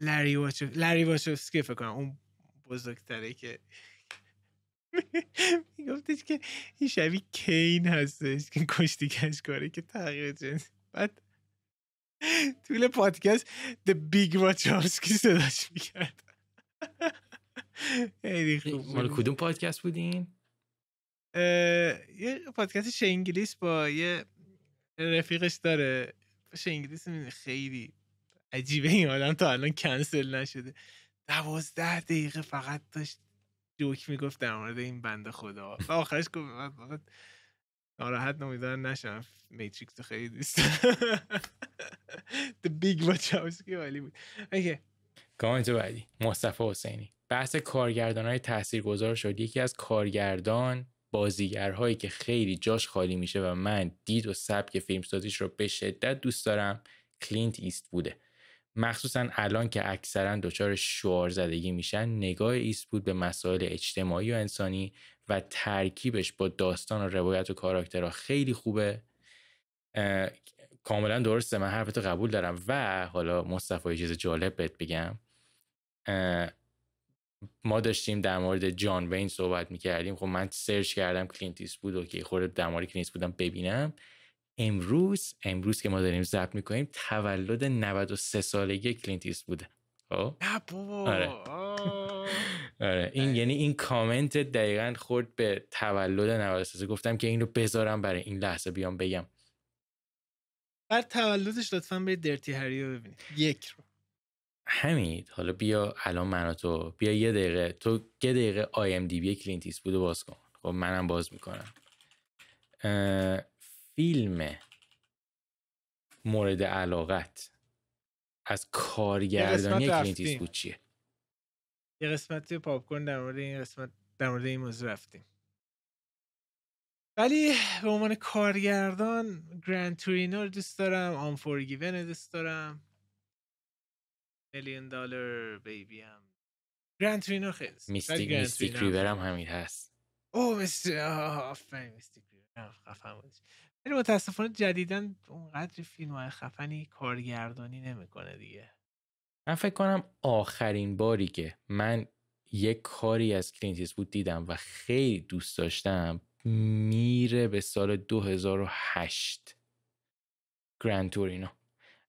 لری واچوف لری واچوفسکی فکر کنم اون بزرگتره که میگفتش که این شبیه کین هستش که کشتیگش کاره که تغییر جنس. بعد طول پادکست The Big Wachowski صداش می‌کرد. خیلی خوب مال کدوم پادکست بودین؟ یه پادکست انگلیس با یه رفیقش داره. انگلیس خیلی عجیبه این آدم تا الان کنسل نشده. دوازده دقیقه فقط داشت جوک می‌گفت در مورد این بنده خدا. و آخرش گفت ناراحت نمیدارن نشم. Matrix خیلی دوست The Big Wachowski ولی بود. OK. کامنت بعدی. مصطفی حسینی. بحث کارگردان های تاثیرگذار شد. یکی از کارگردان بازیگرهایی که خیلی جاش خالی میشه و من دید و سبک فیلمسازیش رو به شدت دوست دارم کلینت ایستووده مخصوصا الان که اکثرا دچار شعار زدگی میشن نگاه ایستوود به مسائل اجتماعی و انسانی و ترکیبش با داستان و روایت و کاراکترها خیلی خوبه. کاملا درسته. من حرفتو قبول دارم. و حالا مصطفی چیز جالب بهت بگم. ما داشتیم در مورد جان وین صحبت می‌کردیم. خب من سرچ کردم کلینت ایستوود و یه خورده در مورد کلینت ایستوودم ببینم. امروز امروز که ما داریم ضبط می‌کنیم تولد 93 سالگی کلینت ایستووده خب؟ آره. آره این یعنی این کامنت دقیقا خورد به تولد 93 گفتم که این رو بذارم برای این لحظه بیام بگم. بعد تولدش لطفا برید Dirty Harry رو ببینید. یک رو. همین حالا بیا الان من تو. بیا یه دقیقه. تو یه دقیقه IMDb کلینت ایستوود و باز کن. خب منم باز می‌کنم. فیلم مورد علاقت از کارگردانی کلینت ایستووده چیه؟ یه قسمت پاپکورن در مورد این قسمت در مورد این موضوع رفتیم. ولی به عنوان کارگردان Gran Torino رو دوست دارم Unforgiven دوست دارم. Million Dollar Baby هم. Gran Torino خیلی Mystic Mystic River هم همین هست. او Mystic آفرین Mystic River خفن بود ولی متاسفانه جدیدن اونقدر فیلم های خفنی کارگردانی نمی‌کنه دیگه. من فکر کنم آخرین باری که من یک کاری از کلینت ایستوود دیدم و خیلی دوست داشتم میره به سال 2008 Gran Torino.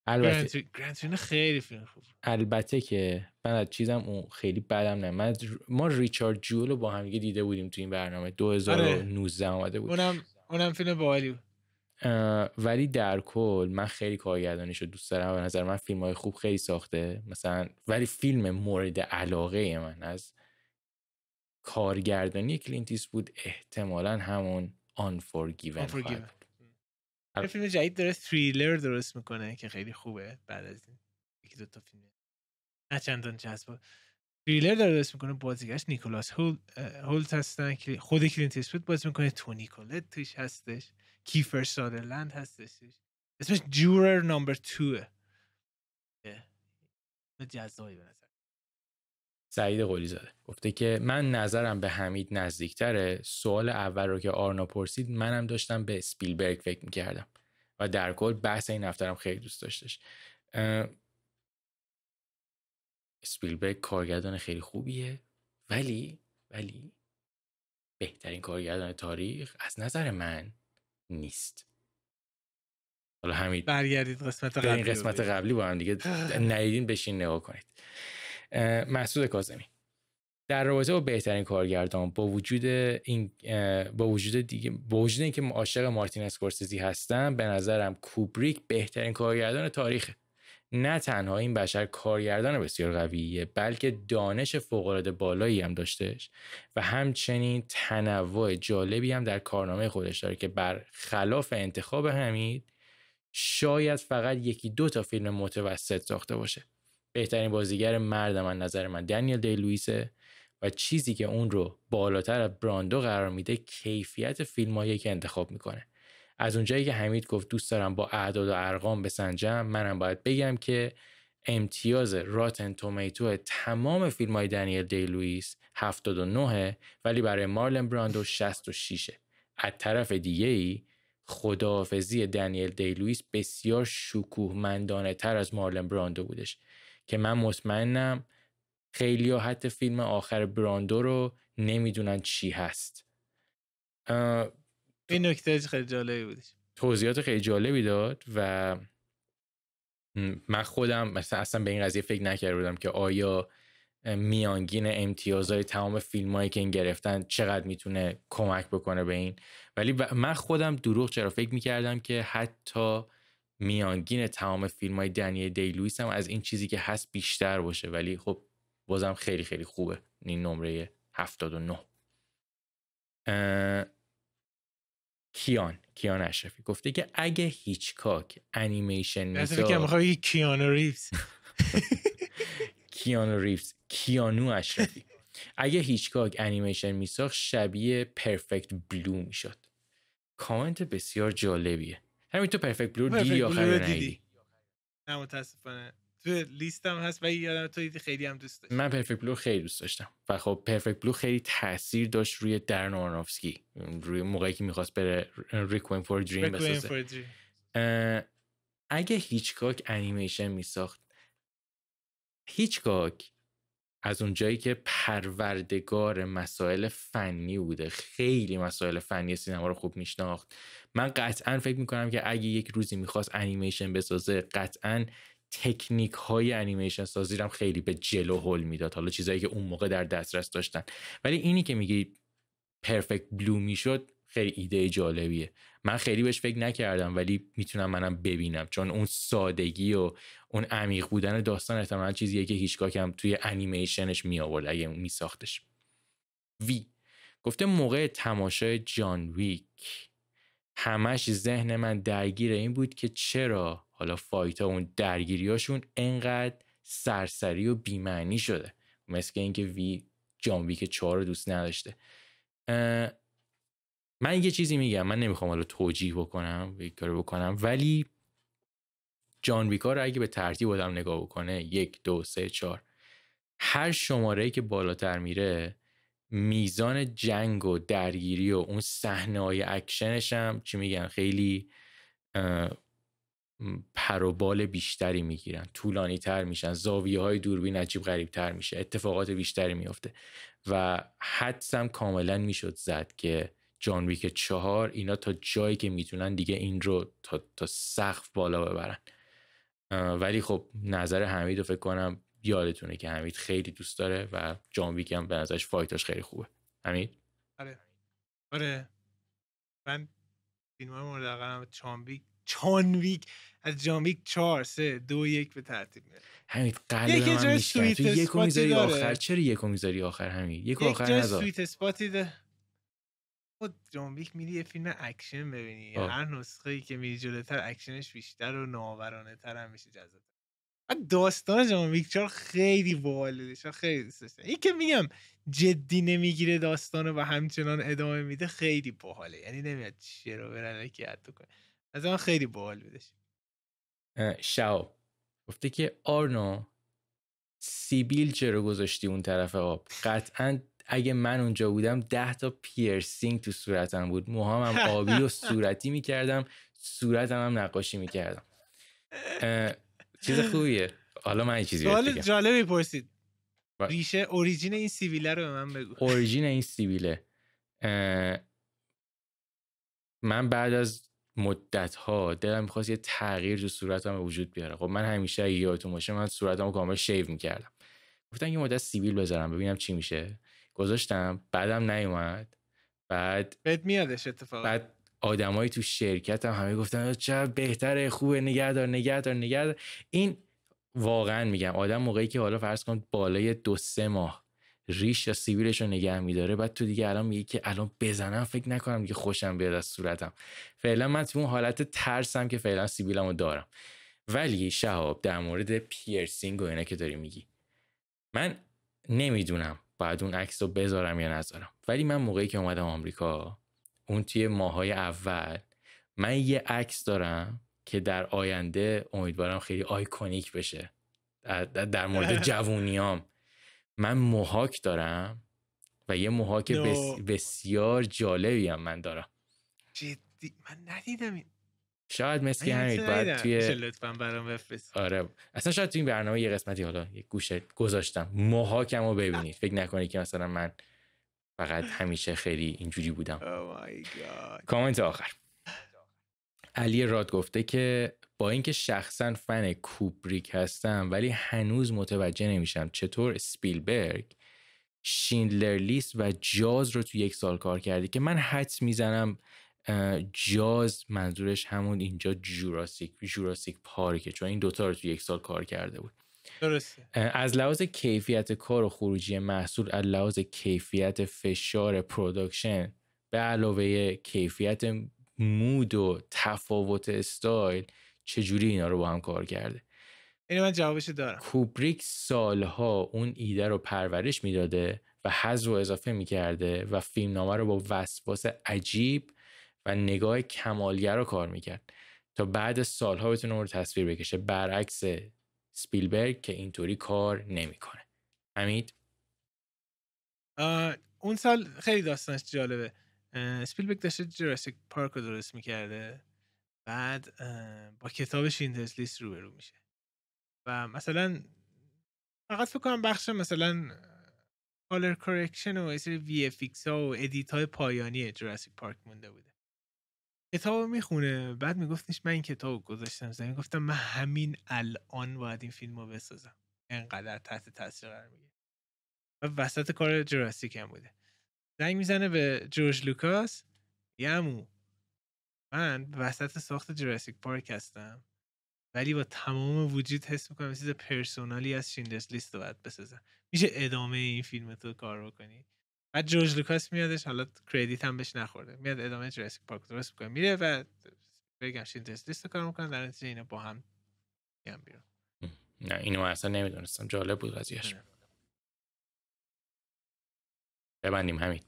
البته Gran Torino خیلی فیلم خوب البته که من از چیزم اون خیلی بدم نه. من ما Richard Jewell رو با هم دیده بودیم تو این برنامه. 2019 آره. آمده بود. اونم اونم فیلم باحالی بود. ولی در کل من خیلی کارگردانیش رو دوست دارم. و نظر من فیلم های خوب خیلی ساخته. مثلا ولی فیلم مورد علاقه من از کارگردانی کلینت ایستوود احتمالا همون Unforgiven یه فیلم جدید داره تریلر درست می‌کنه که خیلی خوبه بعد از این یکی دو تا فیلم. نه چندان جذاب. تریلر داره درست می‌کنه بازیگرش نیکولاس هولت هستن. خود کلینت ایستوود بازی می‌کنه. تونی کولت توش هستش. کیفر سادرلند هستش اسمش Juror Number Two ه. جذابی به سعید قولی زاده گفته که من نظرم به حمید نزدیکتره. سوال اول رو که آرنا پرسید منم داشتم به سپیلبرگ فکر می‌کردم و در کل بحث این هفترم خیلی دوست داشتش. سپیلبرگ کارگردان خیلی خوبیه ولی ولی بهترین کارگردان تاریخ از نظر من نیست. حالا همین برگردید قسمت قبلی قسمت قبلی با هم دیگه ندیدین بشین نگاه کنید. محسود کاظمی. در رابطه با بهترین کارگردان با وجود این با وجود دیگه با وجود اینکه عاشق مارتین اسکورسیزی هستم به نظرم کوبریک بهترین کارگردان تاریخه. نه تنها این بشر کارگردان بسیار قویه بلکه دانش فوقالعاده بالایی هم داشتهش و همچنین تنوع جالبی هم در کارنامه خودش داره که بر خلاف انتخاب حمید شاید فقط یکی دو تا فیلم متوسط ساخته باشه. بهترین بازیگر مرد من نظر من دنیل دی لویسه و چیزی که اون رو بالاتر از براندو قرار میده کیفیت فیلمایی که انتخاب می‌کنه. از اونجایی که حمید گفت دوست دارم با اعداد و ارقام بسنجم منم باید بگم که امتیاز راتن تومیتو تمام فیلم های دنیل دی لویس 79 ولی برای مارلن براندو 66 از طرف دیگه ای خداحافظی دنیل دی لویس بسیار شکوهمندانه تر از مارلن براندو بودش که من مطمئنم خیلی ها حتی فیلم آخر براندو رو نمی‌دونن چی هست. این نکته خیلی جالبی بودش. توضیحات خیلی جالبی داد و من خودم مثلا اصلا به این قضیه فکر نکرده بودم که آیا میانگین امتیازهای تمام فیلم که این گرفتن چقدر می‌تونه کمک بکنه به این؟ ولی من خودم دروغ چرا فکر می‌کردم که حتی میانگین تمام فیلم های دنیل دیلویس هم از این چیزی که هست بیشتر باشه. ولی خب بازم خیلی خیلی خوبه. این نمره 79 کیان کیان اشرفی گفته که اگه هیچکاک انیمیشن میساخت کیانو ریوز. کیانو ریوز کیانو اشرفی. اگه هیچکاک انیمیشن میساخت شبیه Perfect Blue می‌شد. کامنت بسیار جالبیه. همین تو Perfect Blue دیدی آخر دیدی. نه متاسفانه. تو لیستم هست و یادم تو خیلی هم دوست داشت من Perfect Blue خیلی دوست داشتم و خب Perfect Blue خیلی تاثیر داشت روی دارن آرنوفسکی روی موقعی که می‌خواست بره Requiem for Dream بسازه. اگه هیچکاک انیمیشن میساخت هیچکاک از اون جایی که پروردگار مسائل فنی بوده خیلی مسائل فنی سینما رو خوب میشناخت. من قطعا فکر می‌کنم که اگه یک روزی می‌خواست انیمیشن بسازه قطعا تکنیک های انیمیشن سازی هم خیلی به جلو هل می‌داد. حالا چیزایی که اون موقع در دسترس داشتن. ولی اینی که میگی پرفکت بلو می‌شد خیلی ایده جالبیه. من خیلی بهش فکر نکردم ولی می‌تونم منم ببینم. چون اون سادگی و اون عمیق بودن داستان احتمالا چیزیه که هیچگاه هم توی انیمیشنش می آورد اگه میساختش. وی گفته موقع تماشای جان ویک. همش ذهن من درگیر این بود که چرا حالا فایتا اون درگیریاشون انقدر سرسری و بیمعنی شده. مثل اینکه وی جان ویک چهار رو دوست نداشته. من یه چیزی میگم. من نمی‌خوام حالا توجیه بکنم کاری بکنم. ولی جان ویکا رو اگه به ترتیب آدم نگاه بکنه یک دو سه چهار هر شماره که بالاتر میره میزان جنگ و درگیری و اون صحنه های اکشنش هم چی میگن؟ خیلی پروبال بیشتری می‌گیرن. طولانی تر میشن. زاویه های دوربین عجیب غریب تر میشه. اتفاقات بیشتری میافته. و حدسم کاملا می‌شد زد که جان ویک چهار اینا تا جایی که می‌تونن دیگه این رو تا, تا سقف بالا ببرن. ولی خب نظر حمید رو فکر کنم یادتونه که حمید خیلی دوست داره و جان ویک هم به نظرش فایتاش خیلی خوبه. حمید؟ آره. آره. من فیلم مورد علاقه جان ویک جان ویک. از جان ویک 4 3 2 1 به ترتیب میره حمید قلب من میشکنه تو یکو می‌ذاری آخر؟ چرا یکو می‌ذاری آخر حمید؟ یکو آخر نذار. سویت اسپاتی ده. خود جان ویک میری یه فیلم اکشن ببینی. هر نسخه ای که میری جلوتر اکشنش بیشتر و نوآورانه تر هم میشه جذاب داستان جان ویک خیلی باحاله خیلی دوست این که میگم جدی نمی‌گیره داستانو و همچنان ادامه میده خیلی باحاله. یعنی نمیاد چرا برن که حتی کنه از من خیلی باحال بودش شاو گفته که آرنو سیبیل چرا گذاشتی اون طرف آب؟ قطعا اگه من اونجا بودم ده تا پیرسینگ تو صورتم بود. موهام هم آبی و صورتی می‌کردم صورتم هم نقاشی می‌کردم. چیز خوبیه. حالا من چیزی سوال جالبی پرسید. ریشه اوریجین این سیبیله رو به من بگو. اوریجین این سیبیله. من بعد از مدت ها دلم می‌خواست یه تغییر تو صورتم وجود بیاره. خب من همیشه اگه یادتون باشه من صورتمو کامل شیو می‌کردم. گفتم یه مدت سیبیل بذارم ببینم چی میشه. گذاشتم بعدم نیومد. بعد بهت میادش اتفاق بعد آدمایی تو شرکت هم همه گفتن چه بهتره خوبه نگهدار نگهدار نگهدار. این واقعا میگم آدم موقعی که حالا فرض کن بالای دو سه ماه ریش یا سیبیلش رو نگه میداره. بعد تو دیگه الان میگی که الان بزنم فکر نکنم دیگه خوشم بیاد از صورتم. فعلا من تو اون حالت ترسم که فعلا سیبیلم رو دارم. ولی شهاب در مورد پیرسینگ و اینا که داری میگی من نمی‌دونم باید اون عکس رو بذارم یا نذارم. ولی من موقعی که اومدم آمریکا اون توی ماهای اول من یه عکس دارم که در آینده امیدوارم خیلی آیکونیک بشه. در, مورد جوونیام. من موهاک دارم و یه موهاک بسیار جالبی هم من دارم. جدی؟ من ندیدم این شاید مثل همین بعد توی لطفا برام بفرست آره. اصلا شاید توی این برنامه یه قسمتی حالا یه گوشه گذاشتم. موهاکم رو ببینید. فکر نکنید که مثلا من فقط همیشه خیلی اینجوری بودم. Oh کامنت آخر. علی راد گفته که با اینکه شخصا فن کوبریک هستم ولی هنوز متوجه نمیشم چطور سپیلبرگ شیندلر لیست و جاز رو تو یک سال کار کرده که من حدس می‌زنم جاز منظورش همون اینجا جوراسیک جوراسیک پارکه چون این دوتا رو تو یک سال کار کرده بود. درسته. از لحاظ کیفیت کار و خروجی محصول از لحاظ کیفیت فشار production به علاوه کیفیت mood و تفاوت استایل چجوری اینا رو با هم کار کرده. اینو من جوابش دارم. کوبریک سالها اون ایده رو پرورش می‌داده و حذف و اضافه می‌کرده و فیلمنامه رو با وسواس عجیب و نگاه کمالگرا رو کار می‌کرد تا بعد سالها بتونه رو تصویر بکشه. برعکس سپیلبرگ که اینطوری کار نمی‌کنه. حمید؟ اون سال خیلی داستانش جالبه. سپیلبرگ داشته Jurassic Park رو درست می‌کرده. بعد با کتاب Schindler's List روبرو میشه. و مثلا فقط فکر کنم بخش مثلا color correction و سری VFX ها و edit های پایانی Jurassic Park مونده بوده. کتاب می‌خونه بعد میگفتش من این کتاب گذاشتم زمین. گفتم من همین الان باید این فیلم رو بسازم. انقدر تحت تاثیر قرار میگه و وسط کار جراسیک هم بوده. زنگ می‌زنه به جورج لوکاس. یمو من وسط ساخت جراسیک پارک هستم. ولی با تمام وجود حس می‌کنم چیز پرسونالی از شیندرز لیست رو باید بسازم. میشه ادامه این فیلم تو کار بکنی. بعد جورج لوکاس میادش حالا credit هم بهش نخورده. میاد ادامه Jurassic Park درست می‌کنه. میره و بگم Schindler's List کار می‌کنن در نتیجه اینا با هم میان بیرون. نه اینو اصلا نمی‌دونستم. جالب بود قضیهش. آره. ببندیم همین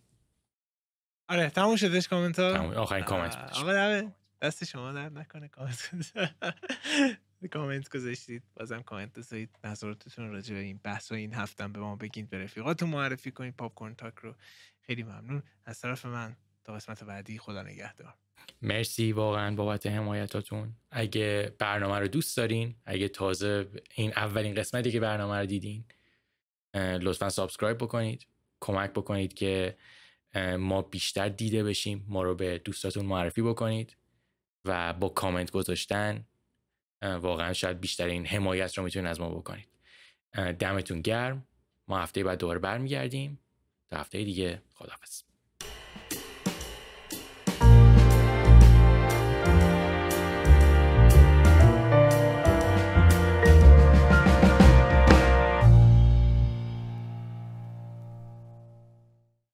آره تموم شدش کامنت ها؟ آخرین کامنت. آقا دست شما در نکنه. کامنت کامنت گذاشتید. بازم کامنت بذارید. نظراتتون راجع به این بحث و این هفتم به ما بگید به رفیقاتون معرفی کنید. Popcorn Talk رو خیلی ممنون. از طرف من تا قسمت بعدی خدا نگهدار. مرسی. واقعا بابت حمایتاتون. اگه برنامه رو دوست دارین اگه تازه این اولین قسمتی که برنامه رو دیدین لطفا subscribe بکنید. کمک بکنید که ما بیشتر دیده بشیم ما رو به دوستاتون معرفی بکنید و با کامنت گذاشتن واقعا شاید بیشترین حمایت رو می‌تونید از ما بکنید. دمتون گرم. ما هفته بعد دوباره برمیگردیم. تا هفته دیگه خداحافظ.